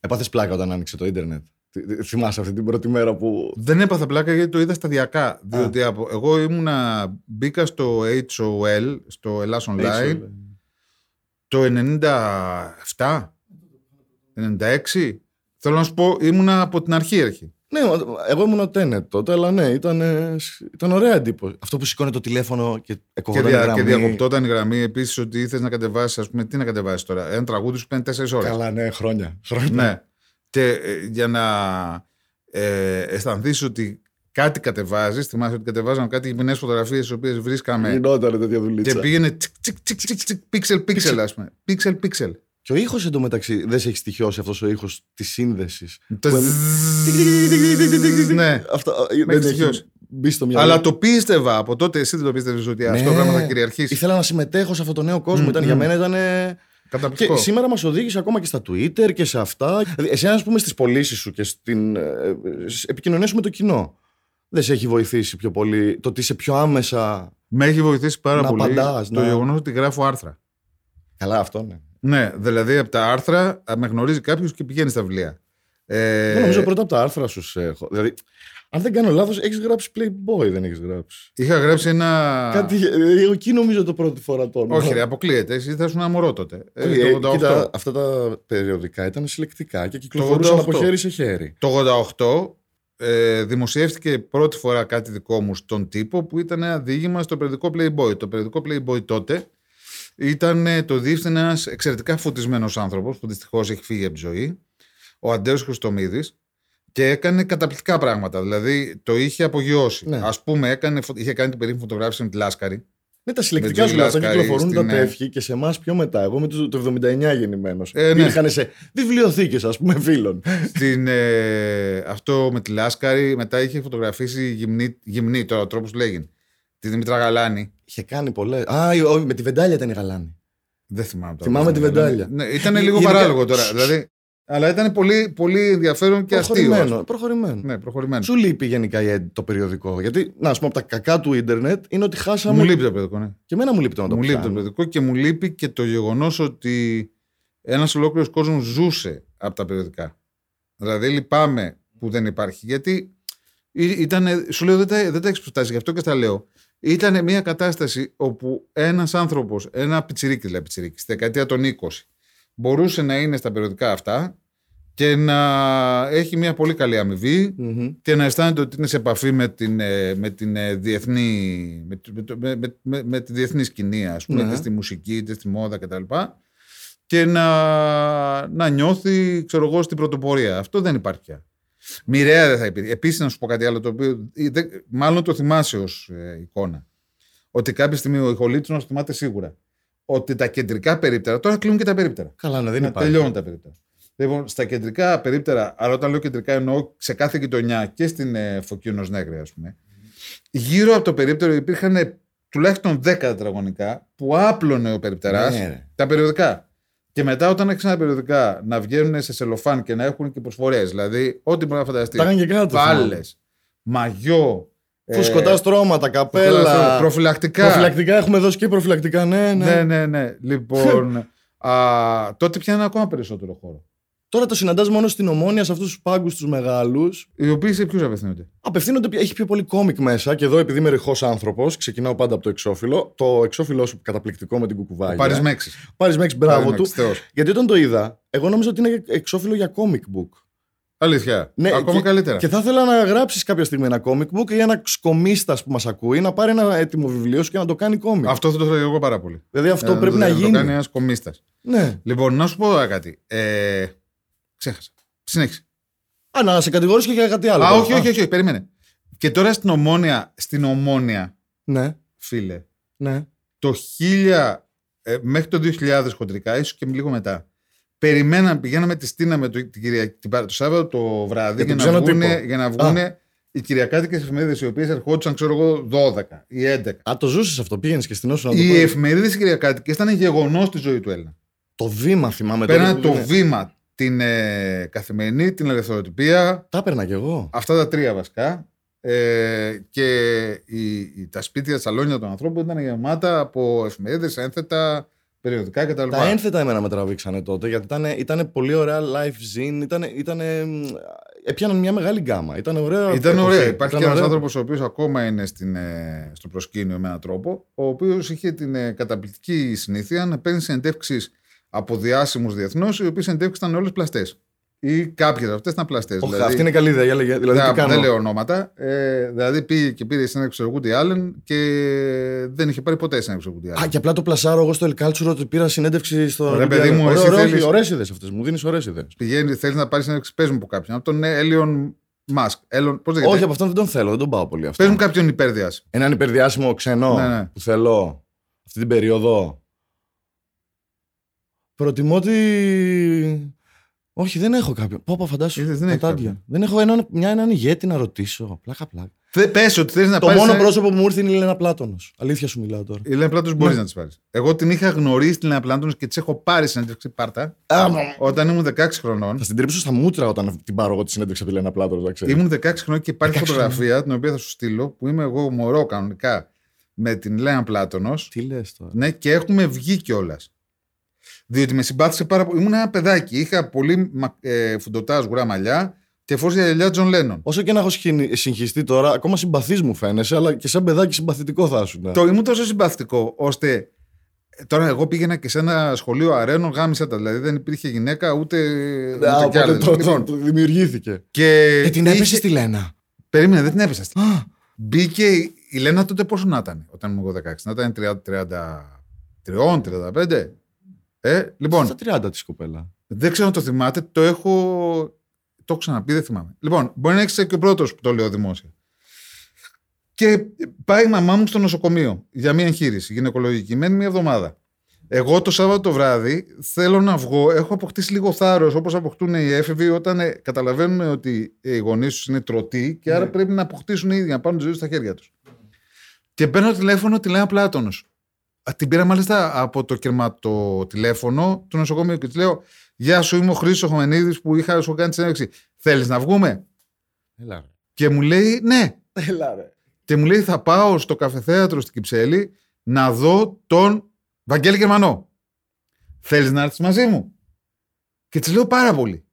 Έπαθες πλάκα όταν άνοιξε το ίντερνετ. Τι- τι- Θυμάσαι αυτή την πρώτη μέρα που. Δεν έπαθα πλάκα γιατί το είδα σταδιακά. Διότι από, εγώ ήμουνα, μπήκα στο HOL, στο Ελλάς Online, το 97, 96. Θέλω να σου πω, ήμουνα από την αρχή αρχή. Ναι, εγώ ήμουν ο Τένετ τότε, αλλά ναι, ήταν, ε, ήταν ωραία εντύπωση. Αυτό που σηκώνει το τηλέφωνο και Και, εκοβόταν η δια, γραμμή. και διακοπτόταν η γραμμή επίσης ότι ήθελες να κατεβάσεις, ας πούμε, τι να κατεβάσεις τώρα. Ένα τραγούδι σου παίρνει 4 ώρες. Καλά, ναι, χρόνια. χρόνια. Ναι. Και ε, για να ε, αισθανθείς ότι κάτι κατεβάζεις, θυμάσαι ότι κατεβάζαμε κάτι γυμνέ φωτογραφίες τι οποίες βρίσκαμε. Γινόταν τέτοια Και δουλίτσα. πήγαινε τσικ, τσικ, τσικ, τσικ, τσικ, pixel, pixel, ας πούμε. Pixel, pixel. Και ο ήχος εντωμεταξύ δεν σε έχει στοιχειώσει αυτός ο ήχος της σύνδεσης. Το Που- ζζζζ, Ναι. Αυτό ε, Με δεν έχει έχει στοιχειώσει. μπει στο μυαλό. Αλλά το πίστευα από τότε, εσύ δεν το πίστευες ότι αυτό Ναι. πράγμα θα κυριαρχήσει; Ήθελα να συμμετέχω σε αυτό το νέο κόσμο. Μμ, ήταν, μμ. Για μένα ήταν. ε, Και Καταπληκτικό. σήμερα μας οδήγησε ακόμα και στα Twitter και σε αυτά. Δηλαδή, εσένα, ας πούμε, στις πωλήσεις σου και στην ε, επικοινωνίας σου με το κοινό. Δεν σε έχει βοηθήσει πιο πολύ το ότι είσαι πιο άμεσα. Με έχει βοηθήσει πάρα Να πολύ απαντάς, το να- γεγονός ότι γράφω άρθρα. Καλά, αυτό ναι. Ναι, δηλαδή από τα άρθρα α, με γνωρίζει κάποιος και πηγαίνει στα βιβλία. Ε, Εγώ νομίζω πρώτα από τα άρθρα σου σε έχω. Δηλαδή, αν δεν κάνω λάθος, έχεις γράψει Playboy, δεν έχεις γράψει. Είχα γράψει ένα. Κάτι. ε, εκεί νομίζω το πρώτη φορά το όνομα. Όχι, ρε, αποκλείεται. Εσύ θα ήσουν ένα μωρό τότε. Ε, Όχι, ε, το 88. κοίτα, αυτά τα περιοδικά ήταν συλλεκτικά και κυκλοφορούσαν 88. από χέρι σε χέρι. Το 88 ε, δημοσιεύτηκε πρώτη φορά κάτι δικό μου στον τύπο που ήταν ένα διήγημα στο περιοδικό Playboy. Το περιοδικό Playboy τότε ήταν ε, το διεύθυνε ένας εξαιρετικά φωτισμένος άνθρωπος που δυστυχώς έχει φύγει από τη ζωή, ο Αντέος Χριστομίδη, και έκανε καταπληκτικά πράγματα. Δηλαδή το είχε απογειώσει. Ναι. Α πούμε, έκανε, φω- είχε κάνει την περίφημη φωτογράφηση με τη Λάσκαρη. Ναι, τα συλλεκτικά Με σου λέω, αυτά Τζουλάσκαρη κυκλοφορούν τα στην, ε, τεύχη και σε εμάς πιο μετά. Εγώ είμαι το, το 79 γεννημένος. Ε, ναι. Υπήρχαν σε βιβλιοθήκες, ας πούμε, φίλων. Στην, ε, αυτό με τη Λάσκαρη, μετά είχε φωτογραφίσει γυμνή, γυμνή τώρα ο τρόπος που λέγει. Τη Δημήτρα Γαλάνη. Είχε κάνει πολλές. Α, η- όχι, με τη βεντάλια ήταν η γαλάνη. Δεν θυμάμαι τώρα. Θυμάμαι τη βεντάλια. Ναι, ήταν λίγο Γενικά- παράλογο τώρα. Δηλαδή, αλλά ήταν πολύ, πολύ ενδιαφέρον και αστείο. ας πούμε. Προχωρημένο. προχωρημένο. Ναι, προχωρημένο. Σου λείπει γενικά η- το περιοδικό; Γιατί, να, α πούμε, από τα κακά του ίντερνετ είναι ότι χάσαμε. Μου λείπει το παιδικό, ναι. Και εμένα μου λείπει το να το Μου λείπει το πιάνω. παιδικό και μου λείπει και το γεγονός ότι ένας ολόκληρος κόσμος ζούσε από τα περιοδικά. Δηλαδή λυπάμαι που δεν υπάρχει. Γιατί ήταν, σου λέω δεν τα, δεν τα έχεις προφτάσει, γι' αυτό και στα λέω. Ήταν μια κατάσταση όπου ένας άνθρωπος, ένα πιτσιρίκι δηλαδή πιτσιρίκι, στη δεκαετία των 20, μπορούσε να είναι στα περιοδικά αυτά και να έχει μια πολύ καλή αμοιβή Μμμ. και να αισθάνεται ότι είναι σε επαφή με την, ε, με την ε, διεθνή με, το- με, το- με, με, με, με τη διεθνή σκηνή ας πούμε Ναι. είτε στη μουσική είτε στη μόδα κτλ. Και να, να νιώθει ξέρω εγώ στην πρωτοπορία. Αυτό δεν υπάρχει πια. Μοιραία δεν θα υπήρχε. Επίσης να σου πω κάτι άλλο το οποίο ε, δεν- μάλλον το θυμάσαι ως ε, εικόνα. Ότι κάποια στιγμή ο Ιχολίτης να το θυμάται σίγουρα ότι τα κεντρικά περίπτερα τώρα κλείνουν και τα περίπτερα Καλά, ναι, δεν να υπάρχει. τελειώνουν τα περίπτερα. Λοιπόν, στα κεντρικά περίπτερα, αλλά όταν λέω κεντρικά εννοώ σε κάθε γειτονιά και στην ε, Φωκίνος Νέγρη, ας πούμε, γύρω από το περίπτερο υπήρχαν ε, τουλάχιστον 10 τετραγωνικά που άπλωνε ο περιπτεράς Ναι, ρε. τα περιοδικά. Και μετά, όταν έχει ένα περιοδικά να βγαίνουν σε σελοφάν και να έχουν και προσφορές, δηλαδή ό,τι μπορεί να φανταστείς. Τα έκανε και κάτω. Βάλε, μαγιό. Ε, Φουσκωτά στρώματα, καπέλα. Προφυλακτικά. Προφυλακτικά έχουμε δώσει και προφυλακτικά, ναι, ναι. Ναι, ναι, ναι. Λοιπόν, α, τότε πιάνει ακόμα περισσότερο χώρο. Τώρα το συναντάς μόνο στην ομόνια σε αυτούς τους πάγκους τους μεγάλους. Οι οποίοι σε ποιους απευθύνονται; Απευθύνονται, έχει πιο πολύ κόμικ μέσα και εδώ επειδή είμαι ρηχός άνθρωπος, ξεκινάω πάντα από το εξώφυλλο. Το εξώφυλλό σου καταπληκτικό με την κουκουβάγια. Πάρει μέξη. Πάρει Μέξ, μπράβο του. Θεός. Γιατί όταν το είδα, εγώ νόμιζα ότι είναι εξώφυλλο για comic book. Αλήθεια. Ναι, Ακόμα και, καλύτερα. Και θα ήθελα να γράψεις κάποια στιγμή ένα comic book ή ένα σκομίστα που μας ακούει να πάρει ένα έτοιμο βιβλίο σου και να το κάνει comic. Αυτό θα το θέλω εγώ πάρα πολύ. Δηλαδή αυτό Ε, πρέπει το- να Το γίνει. κάνει ένας κομίστας. Ναι. Λοιπόν, να σου πω τώρα κάτι. Ε, ξέχασα. Συνέχισε. Α, να σε κατηγορήσω και για κάτι άλλο. Α, τώρα. όχι, όχι, όχι, περίμενε. Και τώρα στην ομόνια, στην ομόνια, Ναι, φίλε, ναι. το 1000 ε, μέχρι το 2000 χοντρικά, ίσως και λίγο μετά. Περιμέναμε, πηγαίναμε τη στείναμε το, την Κυριακή- την Πα- το Σάββατο το βράδυ Για για, τον να ξένο βγουνε, τύπο. για να βγουνε οι κυριακάτικες εφημερίδες οι οποίες ερχόντουσαν, ξέρω εγώ, 12 ή 11. Α, το ζούσες αυτό. Πήγαινες και στην Όσο να το Οι πάρεις. εφημερίδες κυριακάτικες ήταν γεγονός στη ζωή του Έλληνα. Το βήμα θυμάμαι τότε Πέρανε που το είναι. βήμα, την ε, καθημερινή, την ελευθεροτυπία, Τα έπαιρνα κι εγώ. αυτά τα τρία βασικά. Ε, και η, η- τα σπίτια, τα σαλόνια των ανθρώπων ήταν γεμάτα από εφημερίδες, ένθετα, περιοδικά κτλ. Τα ένθετα εμένα με τραβήξανε τότε γιατί ήταν, ήταν πολύ ωραία live zine. Ήταν, ήταν, έπιαναν μια μεγάλη γκάμα. Ήταν ωραία. Ήταν εποχή. ωραία. Υπάρχει Ήταν και ένας ωραία. άνθρωπος ο οποίος ακόμα είναι στην, ε, στο προσκήνιο με έναν τρόπο, ο οποίος είχε την ε, καταπληκτική συνήθεια να παίρνει συνεντεύξεις από διάσημους διεθνώς, οι οποίες συνεντεύξεις ήταν όλες πλαστές. Ή κάποιες από αυτές ήταν πλαστές. Όχι, αυτή είναι καλή ιδέα. Δηλαδή, δηλαδή, τι δεν, κάνω; δεν λέω ονόματα. Ε, δηλαδή πήγε και πήρε συνέντευξη του Woody Allen και δεν είχε πάρει ποτέ συνέντευξη του Woody Allen. Α, και απλά το πλασάρω εγώ στο El Culture ότι πήρα συνέντευξη στο. Ρε, παιδί μου, εσύ θέλεις- Ωραίες ιδέες αυτές. Μου δίνεις ωραίες ιδέες. Πηγαίνει, θέλεις να πάρεις συνέντευξη, πες μου από κάποιον. Από τον Έλιον Μάσκ. Πώς λέγεται; Όχι, από αυτόν δεν τον θέλω, δεν τον πάω πολύ αυτό. Πες μου κάποιον υπέρδιαση. Έναν υπερδιάσημο ξενό Ναι, ναι. που θέλω αυτή την περίοδο. Προτιμώ ότι. Όχι, δεν έχω κάποιον. Πω, πω, φαντάσου. Είδες, δεν έχεις πατάντια. κάποιον. Δεν έχω έναν, μια, έναν ηγέτη να ρωτήσω. Πλάκα, πλάκα. Πες ότι θέλεις να Το πάρεις. μόνο πρόσωπο που μου ήρθε είναι η Λένα Πλάτωνος. Αλήθεια σου μιλάω τώρα. Η Λένα Πλάτων μπορείς Ναι. να της πάρεις. Εγώ την είχα γνωρίσει την Λένα Πλάτων και της έχω πάρει συνέντευξη πάρτα Α, μα- όταν ήμουν 16 χρονών. θα στην τρίψω στα μούτρα όταν την πάρω εγώ τη συνέντευξη από τη Λένα Πλάτωνος, να ξέρεις. Ήμουν 16 χρονών και υπάρχει 16 φωτογραφία την οποία θα σου στείλω που είμαι εγώ μωρό κανονικά με την Λένα Πλάτωνος. Τι λες τώρα. Ναι, και έχουμε βγει κιόλας. Διότι με συμπάθησε πάρα πολύ. Ήμουν ένα παιδάκι. Είχα πολύ μα- ε, φουντωτά σγουρά μαλλιά και φόραγα γυαλιά Τζον Λένον. Όσο και να έχω σχηνι- συγχυστεί τώρα, ακόμα συμπαθής μου φαίνεσαι, αλλά και σαν παιδάκι συμπαθητικό θα σου. Το ήμουν τόσο συμπαθητικό, ώστε ε, τώρα εγώ πήγαινα και σε ένα σχολείο αρρένων, γάμησέ τα. Δηλαδή δεν υπήρχε γυναίκα ούτε. ούτε κι Οπότε άλλες. το, το, Λοιπόν, το δημιουργήθηκε. και Και την είχε- έπεσε στη Λένα. Περίμενε, δεν την έπεσα. στη- Α, Μπήκε η- η Λένα τότε πόσο να ήταν όταν ήμουν εγώ 16. Να ήταν 30, 33, 35. Ε, λοιπόν, στα 30 της κοπέλα. δεν ξέρω αν το θυμάται, το έχω. Το έχω ξαναπεί, δεν θυμάμαι. Λοιπόν, μπορεί να είσαι και ο πρώτος που το λέω δημόσια. Και πάει η μαμά μου στο νοσοκομείο για μια εγχείρηση γυναικολογική. Μένει μια εβδομάδα. Εγώ το Σάββατο το βράδυ θέλω να βγω. Έχω αποκτήσει λίγο θάρρος όπως αποκτούν οι έφηβοι όταν ε, καταλαβαίνουν ότι οι γονείς τους είναι τρωτοί και άρα Ναι. πρέπει να αποκτήσουν οι ίδιοι να πάρουν τη ζωή τους στα χέρια τους. Και παίρνω τηλέφωνο, τη λέω Πλάτωνο. Την πήρα μάλιστα από το κερματοτηλέφωνο του νοσοκομείου και της λέω: Γεια σου, είμαι ο Χρήσο Χομενίδη που είχα σου κάνει τη συνέντευξη. Θέλεις να βγούμε; Έλα ρε. Και μου λέει: Ναι. Έλα ρε. Και μου λέει: Θα πάω στο καφεθέατρο στην Κυψέλη να δω τον Βαγγέλη Γερμανό. Θέλεις να έρθεις μαζί μου; Και της λέω πάρα πολύ.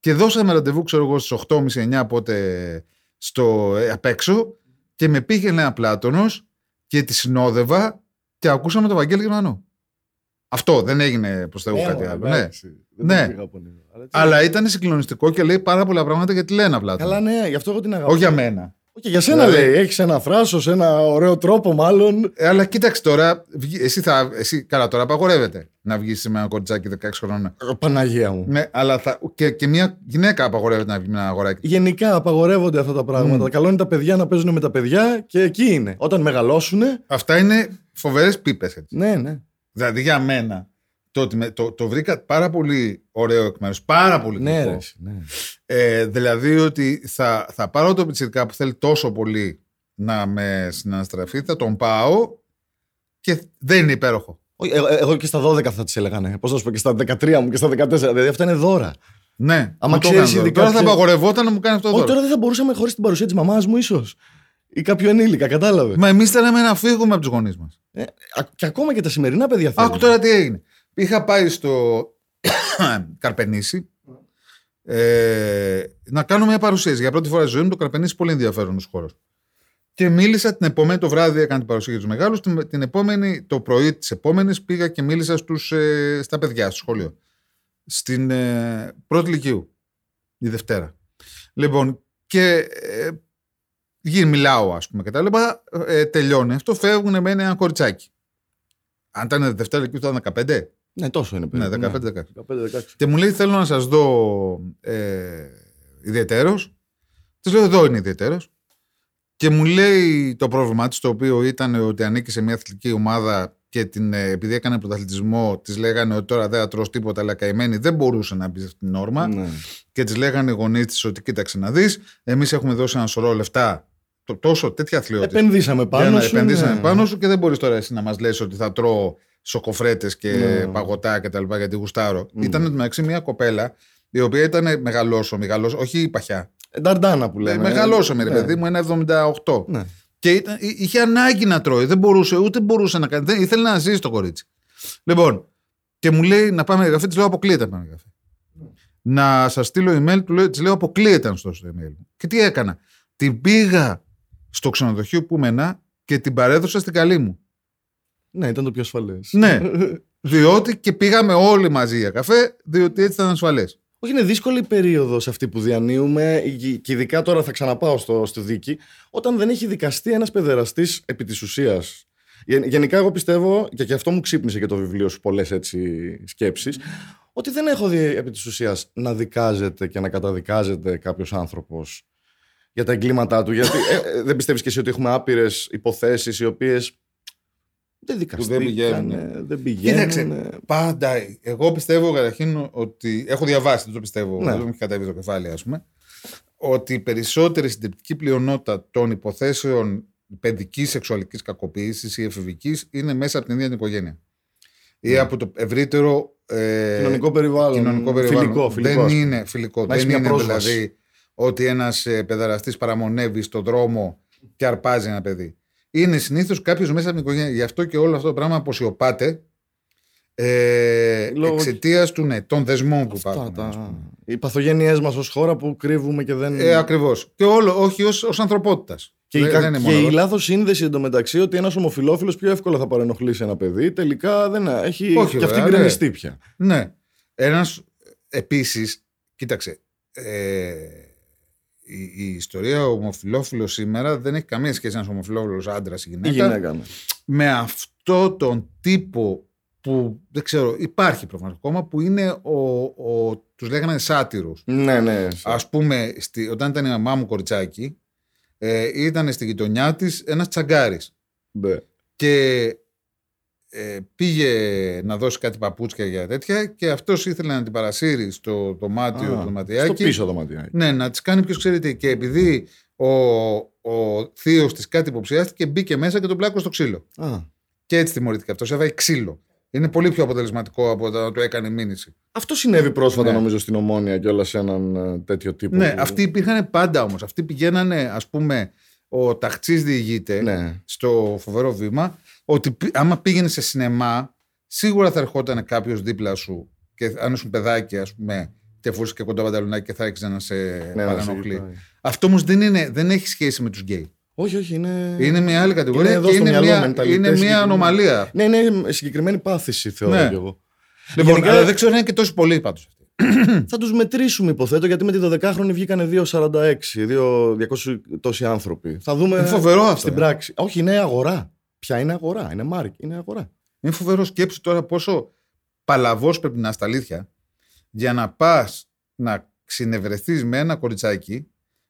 Και δώσαμε ραντεβού, ξέρω εγώ, στις 8.30-9 πότε στο, ε, απ' έξω και με πήγαινε ένα Πλάτωνος και τη συνόδευα και ακούσαμε τον Βαγγέλη Γερμανό. Αυτό δεν έγινε προς Θεού κάτι άλλο. Ναι. Ναι. Αλλά ήταν συγκλονιστικό και λέει πάρα πολλά πράγματα για τη Λένα Πλάτωνο. Καλά, ναι, γι' αυτό εγώ την αγαπώ. Όχι για μένα. Όχι, για σένα Δηλαδή- λέει. Έχεις ένα φράσο, ένα ωραίο τρόπο μάλλον. Ε, αλλά κοίταξε τώρα, βγει- εσύ, θα, εσύ καλά τώρα απαγορεύεται να βγεις με ένα κοριτσάκι 16 χρόνων. Ε, Παναγία μου. Ναι, αλλά θα, και, και μια γυναίκα απαγορεύεται να βγει με ένα αγοράκι. Γενικά απαγορεύονται αυτά τα πράγματα. Μμ. Καλό είναι τα παιδιά να παίζουν με τα παιδιά και εκεί είναι. Όταν μεγαλώσουν. Αυτά είναι φοβερές πίπες. Ναι, ναι. Δηλαδή για μένα το, ότι με- το, το βρήκα πάρα πολύ ωραίο εκ μέρους. Πάρα πολύ Ναι, γλυκό. ρε, εσύ, ναι. Ε, δηλαδή ότι θα, θα πάρω το πιτσιρικά που θέλει τόσο πολύ να με συναναστραφεί, θα τον πάω και δεν είναι υπέροχο. Όχι, Εγώ, εγώ και στα 12 θα τη έλεγανε. Πώς να σου πω, και στα 13 μου και στα 14. Δηλαδή αυτά είναι δώρα. Ναι, Άμα μου το ξέρεις έκανε. ειδικά Τώρα θα ποιο- απαγορευόταν να μου κάνει αυτό το Όχι, δώρο. τώρα δεν θα μπορούσαμε χωρίς την παρουσία της μαμάς μου, ίσως. Ή κάποιου ενήλικα, κατάλαβε. Μα εμείς θέλαμε να φύγουμε από τους γονείς μας. Ε, α- και ακόμα και τα σημερινά παιδιά θέλουν. Άκου τώρα τι έγινε. Είχα πάει στο Καρπενήσι ε, να κάνω μια παρουσίαση. Για πρώτη φορά στη ζωή μου το Καρπενήσι πολύ ενδιαφέρον χώρος. Και μίλησα την επόμενη το βράδυ, έκανα την παρουσία για τους μεγάλους. Την, την επόμενη, το πρωί της επόμενης πήγα και μίλησα στους, ε, στα παιδιά στο σχολείο. Στην ε, πρώτη Λυκείου. Η Δευτέρα. Λοιπόν, και ε, γίνει, μιλάω, ας πούμε, και τα λοιπά. Ε, τελειώνει αυτό, φεύγουν με ένα κοριτσάκι. Αν ήταν Δευτέρα Λυκείου, θα ήταν 15. Ναι, τόσο είναι. Ναι, περίπου, 15-16. 15-16. Και μου λέει: Θέλω να σας δω ε, ιδιαίτερο. Της λέω: Εδώ είναι ιδιαίτερο. Και μου λέει το πρόβλημά της, το οποίο ήταν ότι ανήκει σε μια αθλητική ομάδα και την, ε, επειδή έκανε πρωταθλητισμό, της λέγανε ότι τώρα δεν θα τρως τίποτα, αλλά καημένη δεν μπορούσε να μπει σε αυτήν την όρμα. Ναι. Και της λέγανε οι γονείς της ότι κοίταξε να δεις, εμείς έχουμε δώσει ένα σωρό λεφτά. Το, τόσο τέτοια αθλειότητα. Επενδύσαμε Για πάνω να σου. επενδύσαμε ναι. πάνω σου και δεν μπορείς τώρα εσύ να μας λες ότι θα τρώω σοκοφρέτες και Ναι. παγωτά και τα λοιπά γιατί γουστάρω. Μμ. Ήταν μεταξύ μια κοπέλα η οποία ήταν μεγαλόσο, μεγαλόσο, όχι η παχιά. Ε, Νταρντάνα που λέμε. Μεγαλόσο, ρε Ναι. παιδί μου, ένα 78. Ναι. Και ήταν, εί- είχε ανάγκη να τρώει. Δεν μπορούσε, ούτε μπορούσε να κάνει. Δεν, ήθελε να ζήσει το κορίτσι. Λοιπόν, και μου λέει να πάμε για καφέ, της λέω αποκλείεται να πάμε για καφέ. Να σας στείλω email, του λέω, της λέω αποκλείεται να σου δώσω το email. μου. Και τι έκανα. Την πήγα στο ξενοδοχείο που ήμενα και την παρέδωσα στην καλή μου. Ναι, ήταν το πιο ασφαλές. Ναι. Διότι και πήγαμε όλοι μαζί για καφέ, διότι έτσι ήταν ασφαλές. Όχι, είναι δύσκολη η περίοδος αυτή που διανύουμε, και ειδικά τώρα θα ξαναπάω στο, στη δίκη, όταν δεν έχει δικαστεί ένας παιδεραστής επί της ουσίας. Γενικά, εγώ πιστεύω, και, και αυτό μου ξύπνησε και το βιβλίο σου πολλές σκέψεις, ότι δεν έχω δει επί της ουσίας να δικάζεται και να καταδικάζεται κάποιος άνθρωπος για τα εγκλήματά του. Γιατί ε, ε, δεν πιστεύεις και εσύ ότι έχουμε άπειρες υποθέσεις οι οποίες δεν δικαστήκαν, δεν πηγαίνουν. Δεν πηγαίνουν. Κοίταξε, πάντα. Εγώ πιστεύω καταρχήν ότι. Έχω διαβάσει, δεν το πιστεύω. Ναι. Δεν μου έχει κατέβει το κεφάλι, ας πούμε. Ότι η περισσότερη συντριπτική πλειονότητα των υποθέσεων παιδικής σεξουαλικής κακοποίησης ή εφηβικής είναι μέσα από την ίδια την οικογένεια. Ή ναι. από το ευρύτερο. Ε, κοινωνικό περιβάλλον. Κοινωνικό περιβάλλον. Φιλικό, φιλικό, δεν είναι φιλικό. Δεν είναι δηλαδή ότι ένας ε, παιδαραστή παραμονεύει στον δρόμο και αρπάζει ένα παιδί είναι συνήθως κάποιος μέσα από την οικογένεια. Γι' αυτό και όλο αυτό το πράγμα αποσιωπάται ε, Λόγω... εξαιτίας του ναι, των δεσμών που υπάρχουν. Τα... Οι παθογένειέ μας ως χώρα που κρύβουμε και δεν. Ε, Ακριβώς. Και όλο, όχι ως ανθρωπότητας. Και, δεν, η, δεν και η λάθος σύνδεση εντωμεταξύ ότι ένας ομοφυλόφιλος πιο εύκολα θα παρενοχλήσει ένα παιδί. Τελικά δεν έχει. Όχι, και αυτή γκρεμιστεί πια. Ναι. Ένας επίσης, κοίταξε. Ε, η, η ιστορία ομοφυλόφιλος σήμερα δεν έχει καμία σχέση ένας ομοφυλόφιλος άντρας ή γυναίκα. γυναίκα ναι. Με αυτό τον τύπο που δεν ξέρω, υπάρχει προφανώ ακόμα που είναι ο, ο, τους λέγανε σάτυρους. Ναι, ναι. Ας πούμε, στη, όταν ήταν η μαμά μου κοριτσάκι, ε, ήταν στη γειτονιά της ένας τσαγκάρης. Ναι. Και ε, πήγε να δώσει κάτι παπούτσια για τέτοια και αυτός ήθελε να την παρασύρει στο δωμάτιο του δωματιάκι. Στο πίσω δωματιάκι. Ναι, να της κάνει ποιος ξέρετε. Και επειδή ο, ο θείος της κάτι υποψιάστηκε, μπήκε μέσα και τον πλάκωσε στο ξύλο. Α. Και έτσι τιμωρήθηκε αυτός. Έβαλε ξύλο. Είναι πολύ πιο αποτελεσματικό από το να του έκανε μήνυση. Αυτό συνέβη πρόσφατα, ναι. νομίζω, στην Ομόνια και όλα σε έναν ε, τέτοιο τύπο. Ναι, αυτοί υπήρχαν πάντα όμως. Αυτοί πηγαίνανε, ας πούμε, ο ταχτσής διηγείται ναι. στο φοβερό βήμα ότι άμα πήγαινε σε σινεμά, σίγουρα θα ερχόταν κάποιος δίπλα σου και αν ήσουν παιδάκι, ας πούμε, και φορούσες και κοντά πανταλουνάκι και θα έξερε να σε ναι, παρανοχλεί. Αυτό όμως δεν, δεν έχει σχέση με τους γκέι. Όχι, όχι. Είναι, είναι μια άλλη κατηγορία είναι και είναι, μια, είναι μια ανομαλία. Ναι, είναι συγκεκριμένη πάθηση, θεωρώ ναι. εγώ. Λοιπόν, Γενικά, αλλά δεν ξέρω αν είναι και τόσο πολύ πάντως. θα τους μετρήσουμε, υποθέτω, γιατί με τη 12χρονη βγήκανε 2,46, 200 τόσοι άνθρωποι. Θα δούμε. Είναι φοβερό αυτό. Στην πράξη. Όχι, είναι αγορά. Πια είναι αγορά, είναι μάρκ, είναι αγορά. Είναι φοβερό σκέψη τώρα πόσο παλαβός πρέπει να είσαι στα αλήθεια για να πας να ξυνευρεθεί με ένα κοριτσάκι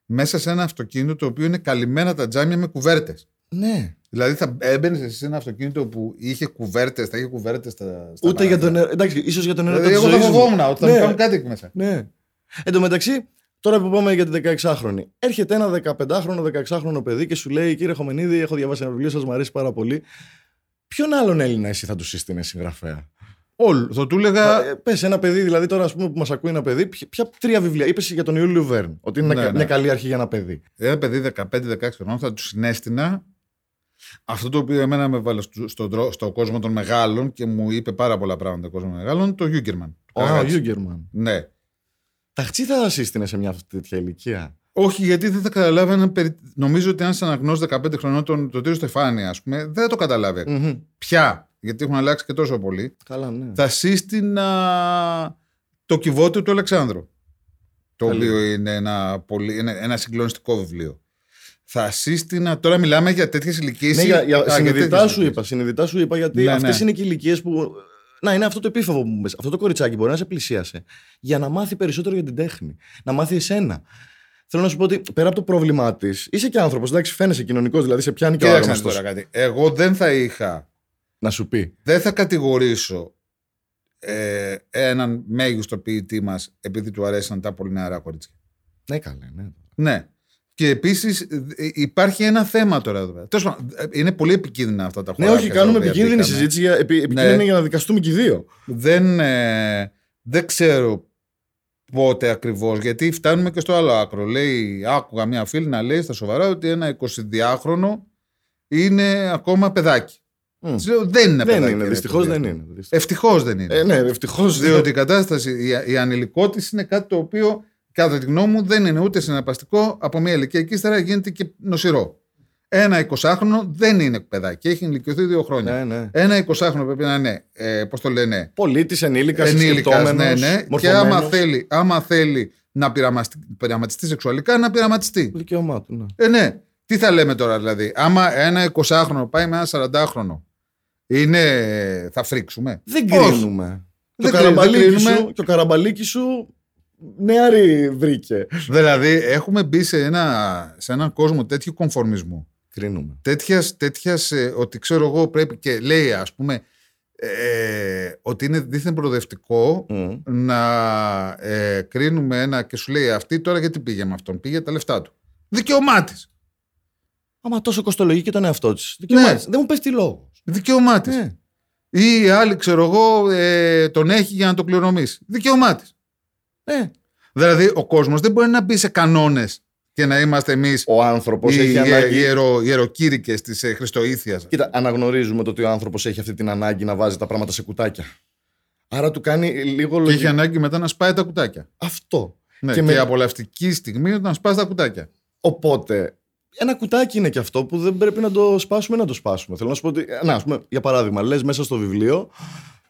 μέσα σε ένα αυτοκίνητο το οποίο είναι καλυμμένα τα τζάμια με κουβέρτες. Ναι. Δηλαδή θα έμπαινες εσύ σε ένα αυτοκίνητο που είχε κουβέρτες, θα είχε κουβέρτες στα. στα Ούτε για τον νερό. Εντάξει, ίσως για τον νερό. Δηλαδή, εγώ θα φοβόμουν ότι θα ναι. κάνουν κάτι εκεί μέσα. Ναι. Εν τω μεταξύ, Τώρα που πάμε για την 16χρονη. Έρχεται ένα 15χρονο, 16χρονο παιδί και σου λέει: Κύριε Χομενίδη, έχω διαβάσει ένα βιβλίο, σας μου αρέσει πάρα πολύ. Ποιον άλλον Έλληνα εσύ θα τους σύστηνε συγγραφέα; Όλου. Θα του έλεγα. Ε, Πες ένα παιδί, δηλαδή τώρα ας πούμε, που μας ακούει ένα παιδί, ποια τρία βιβλία. Είπες για τον Ιούλιο Βέρν, ότι είναι ναι, μια ναι. καλή αρχή για ένα παιδί. Ένα παιδί 15-16 χρονών θα τους συνέστηνα αυτό το οποίο εμένα με βάλε στο, στο, κόσμο των μεγάλων και μου είπε πάρα πολλά πράγματα ο κόσμο των μεγάλων, το Γιούγκερμαν. Ο Γιούγκερμαν. Ναι. Ταχτσί θα σύστηνε σε μια τέτοια ηλικία. Όχι, γιατί δεν θα καταλάβαιναν. Νομίζω ότι αν σε αναγνώσει 15 χρονών τον, το Τύριο Στεφάνη, ας πούμε, δεν θα το καταλάβει. Mm-hmm. Πια, γιατί έχουν αλλάξει και τόσο πολύ. Καλά, ναι. Θα σύστηνα το κυβότιο του Αλεξάνδρου. Το οποίο είναι ένα, πολύ, είναι ένα συγκλονιστικό βιβλίο. Θα σύστηνα. Τώρα μιλάμε για τέτοιες ηλικίες. Ναι, για, για, συνειδητά, σου είπα, συνειδητά σου είπα, γιατί ναι, αυτές ναι. είναι και ηλικίες που να είναι αυτό το επίφοβο που μου πες. Αυτό το κοριτσάκι μπορεί να σε πλησίασε για να μάθει περισσότερο για την τέχνη. Να μάθει εσένα. Θέλω να σου πω ότι πέρα από το πρόβλημά της, είσαι και άνθρωπος. Εντάξει, φαίνεσαι κοινωνικός, δηλαδή σε πιάνει και ο άνθρωπο. τώρα κάτι. Εγώ δεν θα είχα. Να σου πει. Δεν θα κατηγορήσω ε, έναν μέγιστο ποιητή μας επειδή του αρέσαν τα πολύ νεαρά κορίτσια. Ναι, καλά, ναι. Ναι. Και επίσης ε, υπάρχει ένα θέμα τώρα εδώ. Είναι πολύ επικίνδυνα αυτά τα χωριά. Ναι, όχι, κάνουμε επικίνδυνη συζήτηση για, επί, ναι. για να δικαστούμε και οι δύο. Δεν, ε, δεν ξέρω πότε ακριβώς, γιατί φτάνουμε και στο άλλο άκρο. Λέει, άκουγα μια φίλη να λέει στα σοβαρά ότι ένα 22χρονο είναι ακόμα παιδάκι. Mm. δεν είναι δεν παιδάκι. Δυστυχώς δεν είναι. Ευτυχώς δεν είναι. Ε, ναι, ευτυχώς. Διότι η κατάσταση, η, η ανηλικότητα είναι κάτι το οποίο κατά τη γνώμη μου δεν είναι ούτε συναρπαστικό από μια ηλικία και ύστερα γίνεται και νοσηρό. Ένα 20χρονο δεν είναι παιδάκι, έχει ηλικιωθεί δύο χρόνια. Ναι, ναι. Ένα 20χρονο πρέπει να είναι, ε, πώς το λένε, Πολίτης, ενήλικας, ενήλικας. Ναι, ναι. Και άμα μορφωμένος. θέλει, άμα θέλει να πειραμαστι- πειραματιστεί σεξουαλικά, να πειραματιστεί. Δικαίωμά του. Ναι. Ε, ναι. Τι θα λέμε τώρα δηλαδή. Άμα ένα 20χρονο πάει με ένα 40χρονο, είναι, θα φρίξουμε; Δεν Όχι. κρίνουμε. Και Δεν ο, κρίνουμε, καραμπαλίκι δεν κρίνουμε. σου, και ο καραμπαλίκι σου νεαρή βρήκε. δηλαδή, έχουμε μπει σε, ένα, σε έναν κόσμο τέτοιου κομφορμισμού. Κρίνουμε. Τέτοιας, τέτοιας ε, ότι ξέρω εγώ πρέπει και λέει ας πούμε ε, ότι είναι δίθεν προοδευτικό Μμ. να ε, κρίνουμε ένα και σου λέει αυτή τώρα γιατί πήγε με αυτόν, πήγε τα λεφτά του. Δικαίωμά της. Άμα τόσο κοστολογεί και τον εαυτό της. Ναι. Δεν μου πες τι λόγο. Δικαίωμά της. Ναι. Ή η άλλη, ξέρω εγώ, ε, τον έχει για να το κληρονομήσει. Δικαίωμά της. Ναι. Δηλαδή, ο κόσμος δεν μπορεί να μπει σε κανόνες και να είμαστε εμείς Ο άνθρωπος οι έχει ανάγκη. ιερο, ιεροκήρυκε της ε, Χριστοήθειας. Κοίτα, αναγνωρίζουμε το ότι ο άνθρωπος έχει αυτή την ανάγκη να βάζει τα πράγματα σε κουτάκια. Άρα του κάνει λίγο Και έχει λογικό. ανάγκη μετά να σπάει τα κουτάκια. Αυτό. Ναι, Και και, με- η απολαυστική στιγμή είναι να σπάς τα κουτάκια. Οπότε, ένα κουτάκι είναι και αυτό που δεν πρέπει να το σπάσουμε να το σπάσουμε. Θέλω να σου πω ότι. Να, ας πούμε, για παράδειγμα, λες μέσα στο βιβλίο,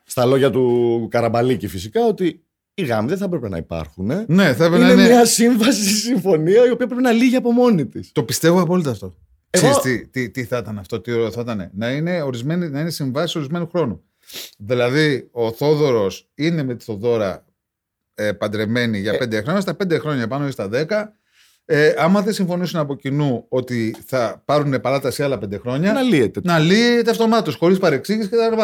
στα λόγια του Καραμπαλίκη φυσικά, ότι οι γάμοι δεν θα έπρεπε να υπάρχουν. ε. Ναι, θα έπρεπε Είναι να είναι. μια σύμβαση, συμφωνία, η οποία πρέπει να λύγει από μόνη της. Το πιστεύω απόλυτα αυτό. Εγώ- Ξέρεις τι, τι, τι θα ήταν αυτό, τι ωραίο θα ήταν. Να είναι, ορισμένη, να είναι συμβάσεις ορισμένου χρόνου. Δηλαδή, ο Θόδωρος είναι με τη Θοδώρα ε, παντρεμένοι για Ε. πέντε χρόνια, στα πέντε χρόνια πάνω ή στα δέκα. Ε, άμα δεν συμφωνήσουν από κοινού ότι θα πάρουν παράταση άλλα πέντε χρόνια, Να λύεται. να λύεται αυτομάτως, χωρίς παρεξήγηση κτλ.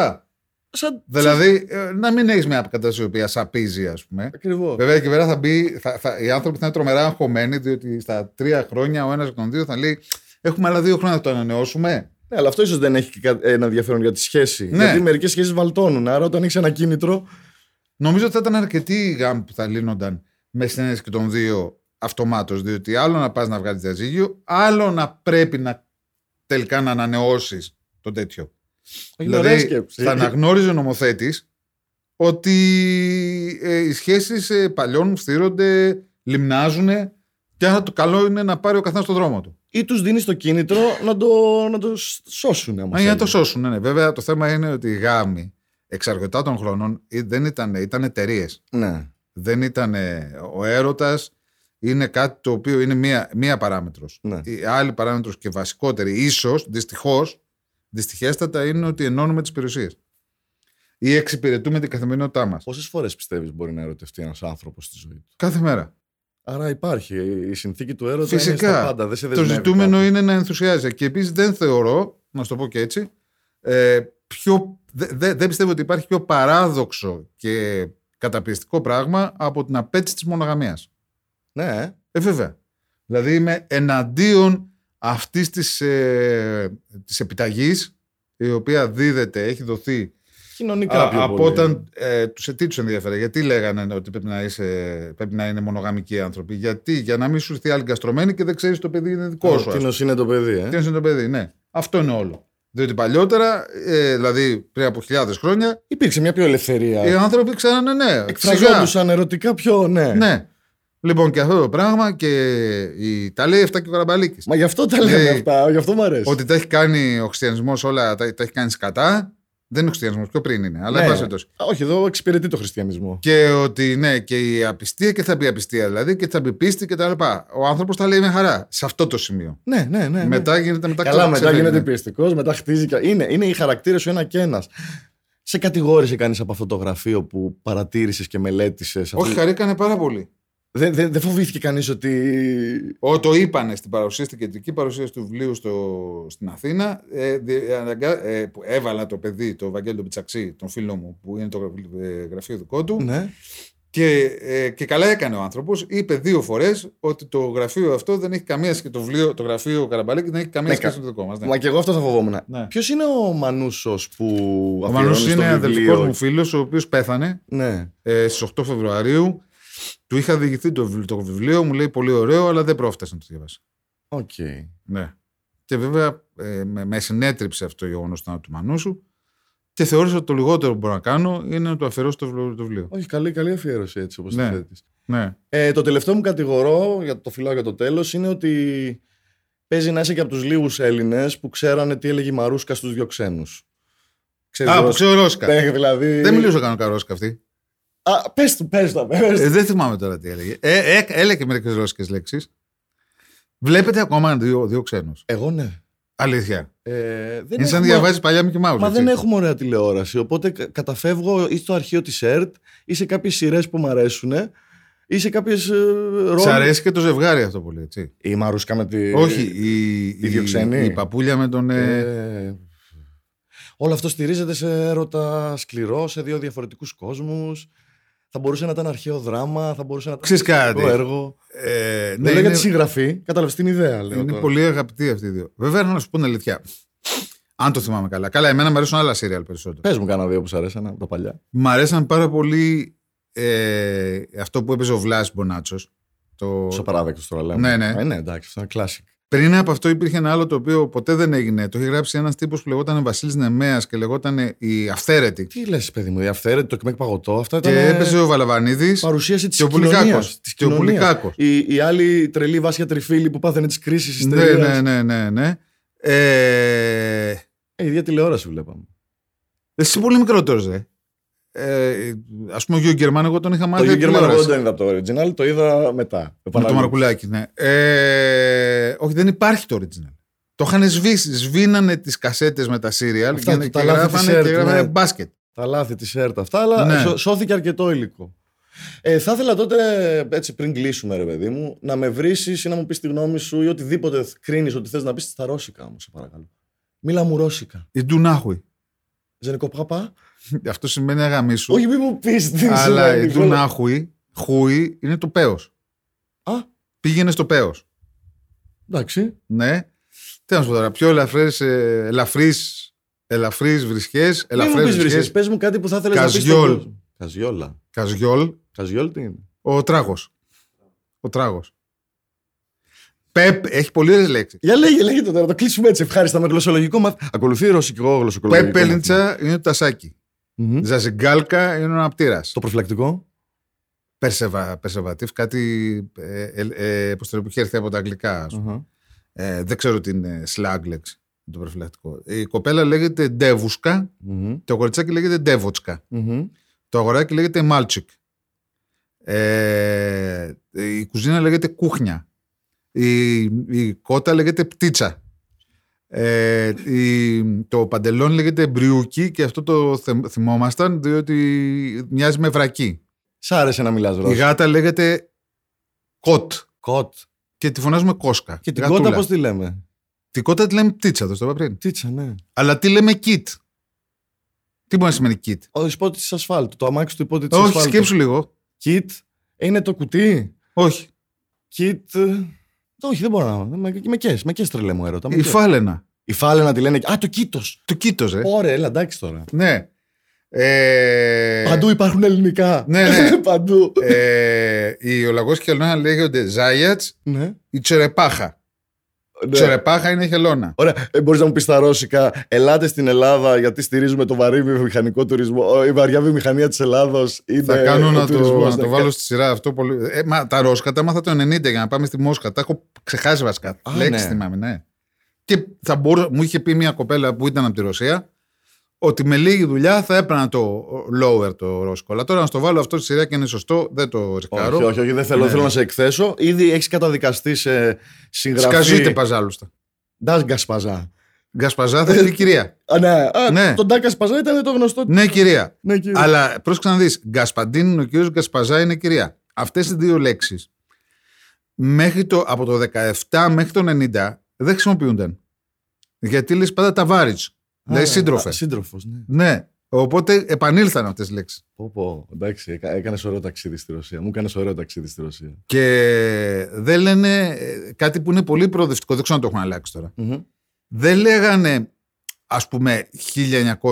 Σαν... Δηλαδή, ε, να μην έχεις μια κατάσταση η οποία σαπίζει, ας πούμε. Ακριβώς. Βέβαια και βέβαια θα μπει, θα, θα, οι άνθρωποι θα είναι τρομερά αγχωμένοι, διότι στα τρία χρόνια ο ένας εκ των δύο θα λέει: Έχουμε άλλα δύο χρόνια να το ανανεώσουμε. Ναι, αλλά αυτό ίσως δεν έχει και κα- ένα ενδιαφέρον για τη σχέση. Ναι. Γιατί μερικές σχέσεις βαλτώνουν. Άρα, όταν έχεις ένα κίνητρο. Νομίζω ότι θα ήταν αρκετοί οι γάμοι που θα λύνονταν με συνένεση και των δύο αυτομάτως. Διότι άλλο να πας να βγάλεις διαζύγιο, άλλο να πρέπει να τελικά να ανανεώσεις το τέτοιο. Είναι ωραία δηλαδή, σκέψη. θα αναγνώριζε ο νομοθέτης ότι ε, οι σχέσεις παλιών στήρονται, λιμνάζουν και άρα το καλό είναι να πάρει ο καθένας τον δρόμο του. Ή τους δίνει το κίνητρο να το, να το σώσουν. άμα Μα για να το θέλουν. σώσουν, ναι, ναι. Βέβαια το θέμα είναι ότι οι γάμοι εξαρκωτά των χρονών ε, δεν ήταν, ήταν εταιρείες. Ναι. Δεν ήταν ο έρωτας είναι κάτι το οποίο είναι μία, μία παράμετρος. Ναι. Η άλλη παράμετρος και βασικότερη, ίσως, δυστυχώς, δυστυχέστατα είναι ότι ενώνουμε τις περιουσίες. Ή εξυπηρετούμε την καθημερινότητά μας. Πόσες φορές πιστεύεις μπορεί να ερωτευτεί ένας άνθρωπος στη ζωή του; Κάθε μέρα. Άρα υπάρχει. Η συνθήκη του έρωτα είναι στα Φυσικά. πάντα. Δεν σε Το δεσμεύει ζητούμενο κάτι. είναι να ενθουσιάζει. Και επίσης δεν θεωρώ, να σου το πω και έτσι, ε, πιο, δε- δε- δεν πιστεύω ότι υπάρχει πιο παράδοξο και καταπιεστικό πράγμα από την απέτηση της μονογαμίας. Ναι. Ε, βέβαια. Δηλαδή είμαι εναντίον αυτής της, ε, της επιταγής η οποία δίδεται, έχει δοθεί Κοινωνικά α, πιο από πολύ. όταν ε, τους, τι τους ενδιαφέρε. Γιατί λέγανε ότι πρέπει να, είσαι, πρέπει να είναι μονογαμικοί άνθρωποι. Γιατί, για να μην σου έρθει άλλη γκαστρωμένη και δεν ξέρεις το παιδί είναι δικό σου. ας πούμε. Τίνος είναι το παιδί, ε. Τι είναι το παιδί, ναι. Αυτό είναι όλο. Διότι παλιότερα, ε, δηλαδή πριν από χιλιάδες χρόνια, Υπήρξε μια πιο ελευθερία. οι άνθρωποι ξέρανε ναι. σιγά. Εκφραζόντουσαν ερωτικά πιο, ναι. Ναι. Λοιπόν, και αυτό το πράγμα και η... τα λέει αυτά και ο Καραμπαλίκης. Μα γι' αυτό τα λέμε Λέει αυτά, γι' αυτό μου αρέσει. Ότι τα έχει κάνει ο χριστιανισμός όλα, τα, τα έχει κάνει σκατά. Δεν είναι ο χριστιανισμός, πιο πριν είναι. Αλλά Ναι. εν πάση περιπτώσει. Α, Όχι, εδώ εξυπηρετεί το χριστιανισμό. Και ότι ναι, και η απιστία και θα μπει απιστία δηλαδή και θα μπει πίστη και τα λοιπά. Ο άνθρωπος τα λέει με χαρά σε αυτό το σημείο. Ναι, ναι, ναι. ναι. Μετά γίνεται μετά Καλά, μετά ξεφεύγει, γίνεται ναι. πιεστικό, μετά χτίζει. και- Είναι, είναι οι χαρακτήρες σου ένα και ένας. Σε κατηγόρησε κανείς από αυτό το γραφείο που παρατήρησες και μελέτησες. Όχι, χαρήκανε πάρα πολύ. Δεν, δεν, δεν φοβήθηκε κανείς ότι. Ό, το είπανε στην παρουσίαση, στην κεντρική παρουσίαση του βιβλίου στο, στην Αθήνα. Ε, δι- αναγκα- ε, που έβαλα το παιδί, το Βαγγέλη τον Πιτσαξή, τον φίλο μου, που είναι το γρα- ε, γραφείο δικό του. Ναι. Και, ε, και καλά έκανε ο άνθρωπος. Είπε δύο φορές ότι το γραφείο αυτό δεν έχει καμία σχέση. Το, βιβλίο, το γραφείο Καραμπαλίκη δεν έχει καμία Ναι, σχέση κα- με το δικό μας. Ναι. Μα και εγώ αυτό θα φοβόμουν. Ναι. Ποιος είναι ο Μανούσος που. Ο αφιερώνει Μανούς στο είναι αδελφικός βιβλίο; μου φίλος, ο οποίος πέθανε Ναι. ε, στις 8 Φεβρουαρίου. Του είχα διηγηθεί το, βιβλίο- το βιβλίο, μου λέει πολύ ωραίο, αλλά δεν πρόφτασε να το διαβάσει. Οκ. Ναι. Και βέβαια ε, με, με συνέτριψε αυτό το γεγονός του Μανούσου και θεώρησα ότι το λιγότερο που μπορώ να κάνω είναι να του αφιερώσω το βιβλίο. Το βιβλίο. Όχι, καλή, καλή αφιέρωση έτσι όπως Ναι. το θέτεις. Ναι. Ε, το τελευταίο μου κατηγορώ, για το φιλάω για το τέλος, είναι ότι παίζει να είσαι και από τους λίγους Έλληνες που ξέρανε τι έλεγε η Μαρούσκα στους δύο ξένους. Α, που ξέρω Ρώσικα. Ναι, δηλαδή... Δεν μιλούσε κανένα Ρώσικα αυτή. Α, πες του, πες του. πες του. Ε, δεν θυμάμαι τώρα τι έλεγε. Ε, ε, έλεγε μερικές ρώσικες λέξεις. Βλέπετε ακόμα δύο, δύο ξένους. Εγώ ναι. Αλήθεια. Ε, δεν Είναι σαν να έχουμε- διαβάζεις παλιά Mickey Mouse. Μα έτσι. δεν έχουμε ωραία τηλεόραση. Οπότε κα- καταφεύγω ή στο αρχείο της ΕΡΤ ή σε κάποιες σειρές που μου αρέσουν ή σε κάποιες. Σ' αρέσει και το ζευγάρι αυτό πολύ, έτσι. Η Μαρούσκα με τη. Όχι, η, οι δύο ξένοι. η παππούλια με τον. ε, Ε, όλο αυτό στηρίζεται σε έρωτα σκληρό, σε δύο διαφορετικούς κόσμους. Θα μπορούσε να ήταν αρχαίο δράμα, θα μπορούσε να ήταν Ξέρεις κάτι; το έργο. ε, Δεν ναι, λέω για είναι, τη συγγραφή, κατάλαβες την ιδέα. Λέω είναι τώρα. πολύ αγαπητοί αυτοί οι δύο. Βέβαια, να σου πω την αλήθεια. Αν το θυμάμαι καλά. Καλά, εμένα μου αρέσουν άλλα σύριαλ περισσότερο. Πες μου κάνα δύο που σου αρέσαν από τα παλιά. Μ' αρέσαν πάρα πολύ ε, αυτό που έπαιζε ο Βλάσης Μπονάτσος. Το... Τόσο παράδεκτος τώρα λέμε. Ναι, ναι. Ε, ναι, εντάξει, αυτό είναι classic. Πριν από αυτό υπήρχε ένα άλλο το οποίο ποτέ δεν έγινε. Το είχε γράψει ένας τύπος που λεγόταν Βασίλης Νεμέας και λεγόταν Η Αυθαίρετη. Τι λες, παιδί μου, η αυθαίρετη, το κμέκ παγωτό, αυτά ήταν. Και έπαιζε ο Βαλαβανίδης παρουσίαση της και ο κοινωνίας. Πουλικάκος. Και ο Πουλικάκος. Η, η άλλη τρελή Βάσια Τριφίλη που πάθαινε τις κρίσεις της Ναι, ναι, ναι, ναι, ναι. Ε, Ε, η ίδια τηλεόραση βλέπαμε. εσύ πολύ μικρότερος, δε. Ε, Α πούμε, ο Γιώργο Γκερμάν, εγώ τον είχα μάθει. το από Γιώργο Γερμανό τηλεόραση. δεν είδα από το original, το είδα μετά. Με το Επαναλήψη. Μαρκουλάκι, ναι. Ε, όχι, δεν υπάρχει το original. Το είχαν σβήσει. Σβήνανε τις κασέτες με τα σύριαλ Αυτά, και, το και τα λάθη της γράφανε, ΕΡΤ, και γράφανε ναι. μπάσκετ. Τα λάθη της ΕΡΤ αυτά, αλλά Ναι. σώ- σώθηκε αρκετό υλικό. Ε, θα ήθελα τότε, έτσι πριν κλείσουμε, ρε παιδί μου, να με βρει ή να μου πεις τη γνώμη σου ή οτιδήποτε κρίνεις ότι θες να πεις στα ρώσικα όμως, σε παρακαλώ. Μίλα μου ρώσικα. Η Ντουνάχουι. Ζενικό παπά. Αυτό σημαίνει αγαμί σου. Όχι, μην μου πεις τι αλλά σημαίνει, η θέλω- Ντουνάχουι, χούι, είναι το παίο. Α, Πήγαινε στο παίο. εντάξει. Ναι. Τι να σου πω τώρα, πιο ελαφρές, ε, ελαφρύς, ελαφρύς βρισχές, Μην μου ελαφρές πεις βρισχές. βρίσκες, πες μου κάτι που θα ήθελες να πεις Καζιόλ. στον κόσμο. Καζιόλα. Καζιόλ, Καζιόλ τι είναι; ο τράγος. Ο τράγος. Πεπ, έχει πολύ ωραίες λέξεις. Για λέγε, λέγε το τώρα, το κλείσουμε έτσι ευχάριστα με γλωσσολογικό μαθ... Ακολουθεί ρωσικό γλωσσολογικό Πεπ Πέλντσα είναι το τασάκι. Μμμ. Ζαζιγκάλκα είναι ο αναπτήρας. Το προφυλακτικό; Περσεβα, Περσεβατίβ, κάτι ε, ε, ε, πώς το λέω, που είχε έρθει από τα αγγλικά. ας πούμε. Αχα. Ε, δεν ξέρω τι είναι slang λέξη το προφυλακτικό. Η κοπέλα λέγεται девушка, Μμμ. το κοριτσάκι λέγεται девочка. Μμμ. Το αγοράκι λέγεται мальчик. Ε, η κουζίνα λέγεται кухня. Η, η κότα λέγεται птица. Ε, η- το παντελόνι λέγεται брюки και αυτό το θε- θυμόμασταν διότι μοιάζει με βρακί. Σ' άρεσε να μιλάς Η ρώσικα. γάτα λέγεται Κότ Κότ. και τη φωνάζουμε Κόσκα. Και την Γατούλα. κότα πώς τη λέμε; Την κότα τη λέμε Πτίτσα, το είπα πριν. Τίτσα, ναι. Αλλά τι λέμε Κιτ. Τι μπορεί να σημαίνει Kit. Ο υπότη της ασφάλτου. Το αμάξι του υπότη της Όχι, ασφάλτου. σκέψου λίγο. Kit. Είναι το κουτί; Όχι. Kit. Ε, Όχι, δεν μπορώ να. Με, με κες, με κες τρελέ μου έρωτα. με Η κες. φάλαινα. Η φάλαινα τη λένε. Α, το κήτος. Το κοίτο, ε. Ωραία, έλα, εντάξει τώρα. Ναι. Ε, Παντού υπάρχουν ελληνικά. Ναι, ναι. Παντού. ε, η Ολαγός και η Χελώνα λέγονται Ζάιατς, ναι. η Τσερεπάχα. Ναι. Τσερεπάχα είναι χελώνα. Ωραία. Ε, Μπορείς να μου πεις στα ρώσικα, ελάτε στην Ελλάδα γιατί στηρίζουμε το βαρύ βιομηχανικό τουρισμό. Η βαριά βιομηχανία της Ελλάδος είναι. Θα κάνω ο να το, τουρισμός. να το βάλω στη σειρά αυτό. Πολύ... Ε, μα, τα Ρώσκα τα έμαθα το 90 για να πάμε στη Μόσχα. Τα έχω ξεχάσει βασικά. Α, Λέξεις ναι. θυμάμαι, ναι. Και θα μπορούσα, μου είχε πει μια κοπέλα που ήταν από τη Ρωσία ότι με λίγη δουλειά θα έπαιρνα το lower το ρώσικο. Αλλά τώρα να στο βάλω αυτό στη σειρά και είναι σωστό, δεν το ρισκάρω. Όχι, όχι, όχι, δεν θέλω, Ναι. θέλω να σε εκθέσω. Ήδη έχεις καταδικαστεί σε συγγραφή. Σκαζείτε παζάλουστα. Ντάσγκα Σπαζά. Γκασπαζά θα είναι η κυρία. Α, ναι, α, Ναι. τον Ντάκα Σπαζά ήταν το γνωστό. ναι, κυρία. Ναι, κύριε. Αλλά πρόσεξε να δεις. Γκασπαντίν είναι ο κύριος Γκασπαζά είναι κυρία. Αυτές οι δύο λέξεις από το 17 μέχρι το 90 δεν χρησιμοποιούνταν. Γιατί λες πάντα τα βάριτ. Δηλαδή σύντροφε. Σύντροφος, ναι. Ναι. Οπότε επανήλθαν αυτές τις λέξεις. Πω, πω, εντάξει, έκανες ωραίο ταξίδι στη Ρωσία. Μου έκανες ωραίο ταξίδι στη Ρωσία. Και δεν λένε ε, κάτι που είναι πολύ προοδευτικό. Δεν ξέρω αν το έχουν αλλάξει τώρα. Μμμ. Δεν λέγανε ας πούμε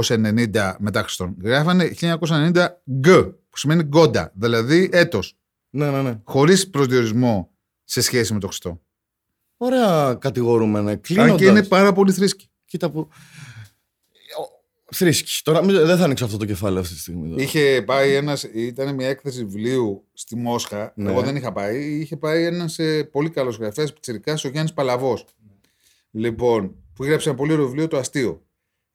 1990 μετά Χριστόν. Γράφανε 1990 γκ, που σημαίνει γκόντα, δηλαδή έτος. Ναι, ναι, ναι. χωρίς προσδιορισμό σε σχέση με το Χριστό. Ωραία κατηγορούμενε. Αν Κλείνοντας. και είναι πάρα πολύ θρήσκη. Κοίτα που. Ο- Θρήσκης. Τώρα μην- δεν θα ανοίξω αυτό το κεφάλαιο αυτή τη στιγμή. τώρα. Είχε πάει ένας, ήταν μια έκθεση βιβλίου στη Μόσχα. Ναι. Εγώ δεν είχα πάει. Είχε πάει ένας πολύ καλός γραφέας πιτσυρικά, ο Γιάννης Παλαβός. Λοιπόν, που έγραψε ένα πολύ ωραίο βιβλίο το αστείο.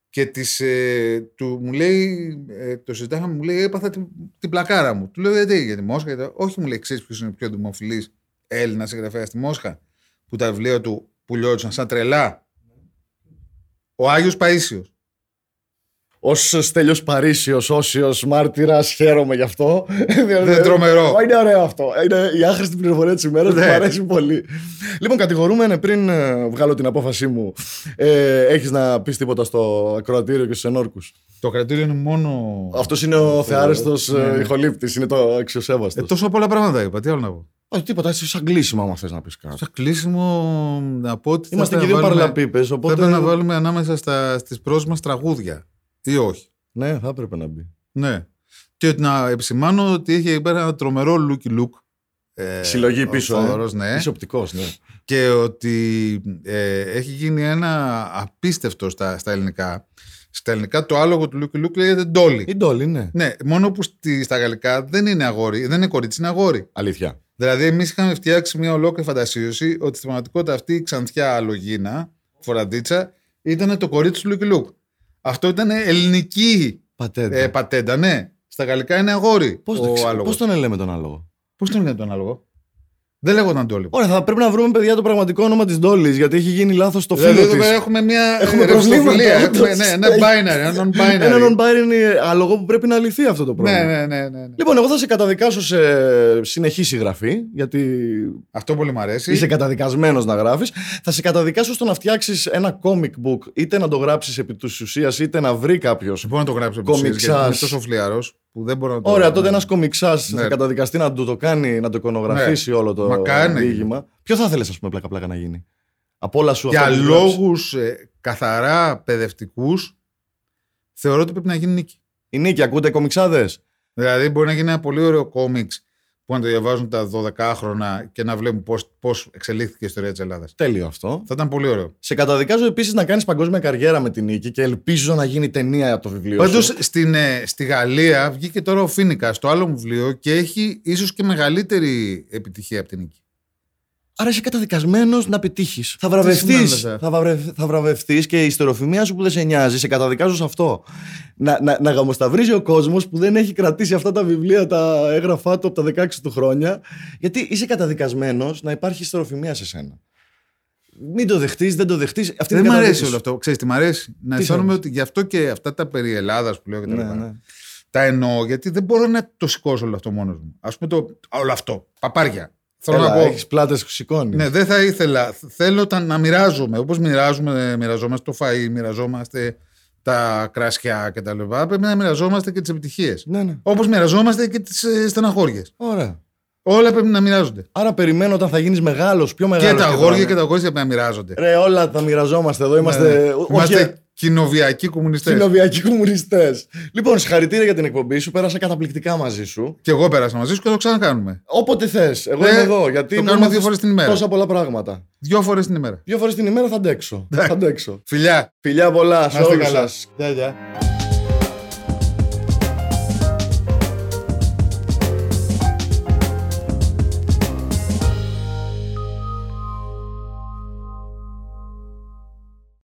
Και της, ε, του, μου λέει, ε, το συζητάγαμε, μου λέει, έπαθα την, την πλακάρα μου. Του λέω, γιατί, για τη Μόσχα. Γιατί, όχι, μου λέει, ξέρεις ποιος είναι ο πιο δημοφιλής Έλληνας συγγραφέα στη Μόσχα, που τα βιβλία του πουλιόντουσαν σαν τρελά; Ο Άγιος Παίσιος. Ω Στέλιος Παρίσιος, όσιος μάρτυρας, χαίρομαι γι' αυτό. Δεν τρομερό. Είναι ωραίο αυτό. Είναι η άχρηστη πληροφορία της ημέρας. Ναι. Μου αρέσει πολύ. Λοιπόν, κατηγορούμενε πριν ε, βγάλω την απόφασή μου. Ε, Έχεις να πεις τίποτα στο ακροατήριο και στους ενόρκους; Το κρατήριο είναι μόνο. Αυτός είναι ο θεάρεστος Ναι, ναι. ηχολήπτης. Είναι το αξιοσέβαστος. Ε, τόσο πολλά πράγματα είπα. Τι άλλο να πω. Όχι, τίποτα. Εσύ σαν κλείσιμο, άμα θες να πεις κάτι. Σαν κλείσιμο να πω ότι. θα Είμαστε και έπρεπε δύο να βάλουμε- παραλαπίπες. Θα Οπότε. έπρεπε να βάλουμε ανάμεσα στα, στις προς μας τραγούδια. Ή όχι. Ναι, θα έπρεπε να μπει. Ναι. Και ότι να επισημάνω ότι έχει εκεί πέρα ένα τρομερό looky look. Ε, Συλλογή ο πίσω. Θόδωρος, ναι. Είσαι οπτικός, ναι. Και ότι ε, έχει γίνει ένα απίστευτο στα, στα ελληνικά. Στα ελληνικά το άλογο του looky look λέγεται ντόλι. Η Ντόλη, ναι. Ναι, μόνο που στη, στα γαλλικά δεν είναι αγόρι, δεν είναι κορίτσι, είναι αγόρι. Αλήθεια. Δηλαδή, εμείς είχαμε φτιάξει μια ολόκληρη φαντασίωση ότι στην πραγματικότητα αυτή η ξανθιά αλογίνα, φοραντίτσα, ήταν το κορίτσι του Λουκι Λουκ. Αυτό ήταν ελληνική Πατέντα. ε, πατέντα, ναι. Στα γαλλικά είναι αγόρι. Πώς ο τον, άλογος. πώς τον λέμε τον άλογο; Πώς τον λένε τον άλογο; Δεν λέγονταν το Ωραία, θα πρέπει να βρούμε παιδιά το πραγματικό όνομα της Ντόλης, γιατί έχει γίνει λάθος το φίλο Δηλαδή, εδώ της. πέρα έχουμε μια Έχουμε ε, προβλήματα, ρευστοφιλία. όντως. Έχουμε, ναι, ένα binary, ένα non-binary. Ένα non-binary άλογο που πρέπει να λυθεί αυτό το πρόβλημα. ναι, ναι, ναι, ναι, ναι. Λοιπόν, εγώ θα σε καταδικάσω σε συνεχή συγγραφή, γιατί Αυτό πολύ μου αρέσει. είσαι καταδικασμένος να γράφεις. Θα σε καταδικάσω στο να φτιάξεις ένα comic book, είτε να το γράψεις επί της ουσίας, είτε να βρει κάποιος. Μπορώ να το γράψω Κομιξάς. γιατί είμαι τόσο φλιαρός που δεν μπορώ να το Ωραία, τότε ένας κομιξάς Ναι. θα καταδικαστεί να του το κάνει, να το εικονογραφήσει όλο το Μακάρι να διήγημα. Ποιο θα ήθελε, ας πούμε, πλάκα-πλάκα να γίνει; Από όλα σου Για αυτά που έχεις γράψεις. λόγου καθαρά παιδευτικούς, θεωρώ ότι πρέπει να γίνει νίκη. Η Νίκη, ακούτε κομιξάδες; Δηλαδή, μπορεί να γίνει ένα πολύ ωραίο κόμιξ που να το διαβάζουν τα 12χρονα και να βλέπουν πώς πώς εξελίχθηκε η ιστορία της Ελλάδας. Τέλειο αυτό. Θα ήταν πολύ ωραίο. Σε καταδικάζω επίσης να κάνεις παγκόσμια καριέρα με την Νίκη και ελπίζω να γίνει ταινία από το βιβλίο. Πάντως σου. στη Γαλλία βγήκε τώρα ο Φίνικα, το άλλο μου βιβλίο, και έχει ίσως και μεγαλύτερη επιτυχία από την νίκη. Άρα είσαι καταδικασμένος να πετύχεις. Θα βραβευτείς. σημαίνει αυτό; Θα, βραβευ... θα βραβευτείς και η ιστεροφημία σου που δεν σε νοιάζει. Σε καταδικάζω σε αυτό. Να, να, να γαμοσταυρίζει ο κόσμος που δεν έχει κρατήσει αυτά τα βιβλία, τα έγγραφά του από τα 16 του χρόνια. Γιατί είσαι καταδικασμένος να υπάρχει ιστεροφημία σε σένα. Μην το δεχτείς, δεν το δεχτείς. Αυτή Δεν είναι μου η αρέσει καταδίκη όλο σου. αυτό. Ξέρεις τι μ' αρέσει; Να Τι αισθάνομαι σου ότι γι' αυτό και αυτά τα περί Ελλάδας που λέω και τα Ναι, λοιπά, ναι. Τα εννοώ γιατί δεν μπορώ να το σηκώσω όλο αυτό μόνος μου. Α πούμε το. Όλο αυτό. Παπάρια. Θέλω Έλα, να πω. έχεις πλάτες που σηκώνεις. Ναι, δεν θα ήθελα. Θέλω τα, να μοιράζομαι. Όπως μοιράζουμε, μοιραζόμαστε το φαΐ, μοιραζόμαστε τα κρασιά κτλ. Πρέπει να μοιραζόμαστε και τις επιτυχίες. ναι, ναι. Όπως μοιραζόμαστε και τις ε, στεναχώριες. Ωραία. Όλα πρέπει να μοιράζονται. Άρα περιμένω όταν θα γίνεις μεγάλος, πιο μεγάλος. και τα αγόρια και τα κορίτσια πρέπει να μοιράζονται. Ρε, όλα τα μοιραζόμαστε εδώ. Είμαστε. Ναι, ναι. όχι- Είμαστε κοινοβιακοί κομμουνιστές. Κοινοβιακοί κομμουνιστές. Λοιπόν, συγχαρητήρια για την εκπομπή σου. Πέρασα καταπληκτικά μαζί σου. Και εγώ πέρασα μαζί σου και το ξανακάνουμε. Όποτε θες. Εγώ Ε, είμαι εδώ. Γιατί το μου κάνουμε έμαθες δύο φορές την ημέρα. Τόσα πολλά πράγματα. Δυο φορές την ημέρα. Δύο φορές την ημέρα θα αντέξω. θα αντέξω. Φιλιά. Φιλιά πολλά σε Να είστε όλους καλά. σας. Γεια, γεια.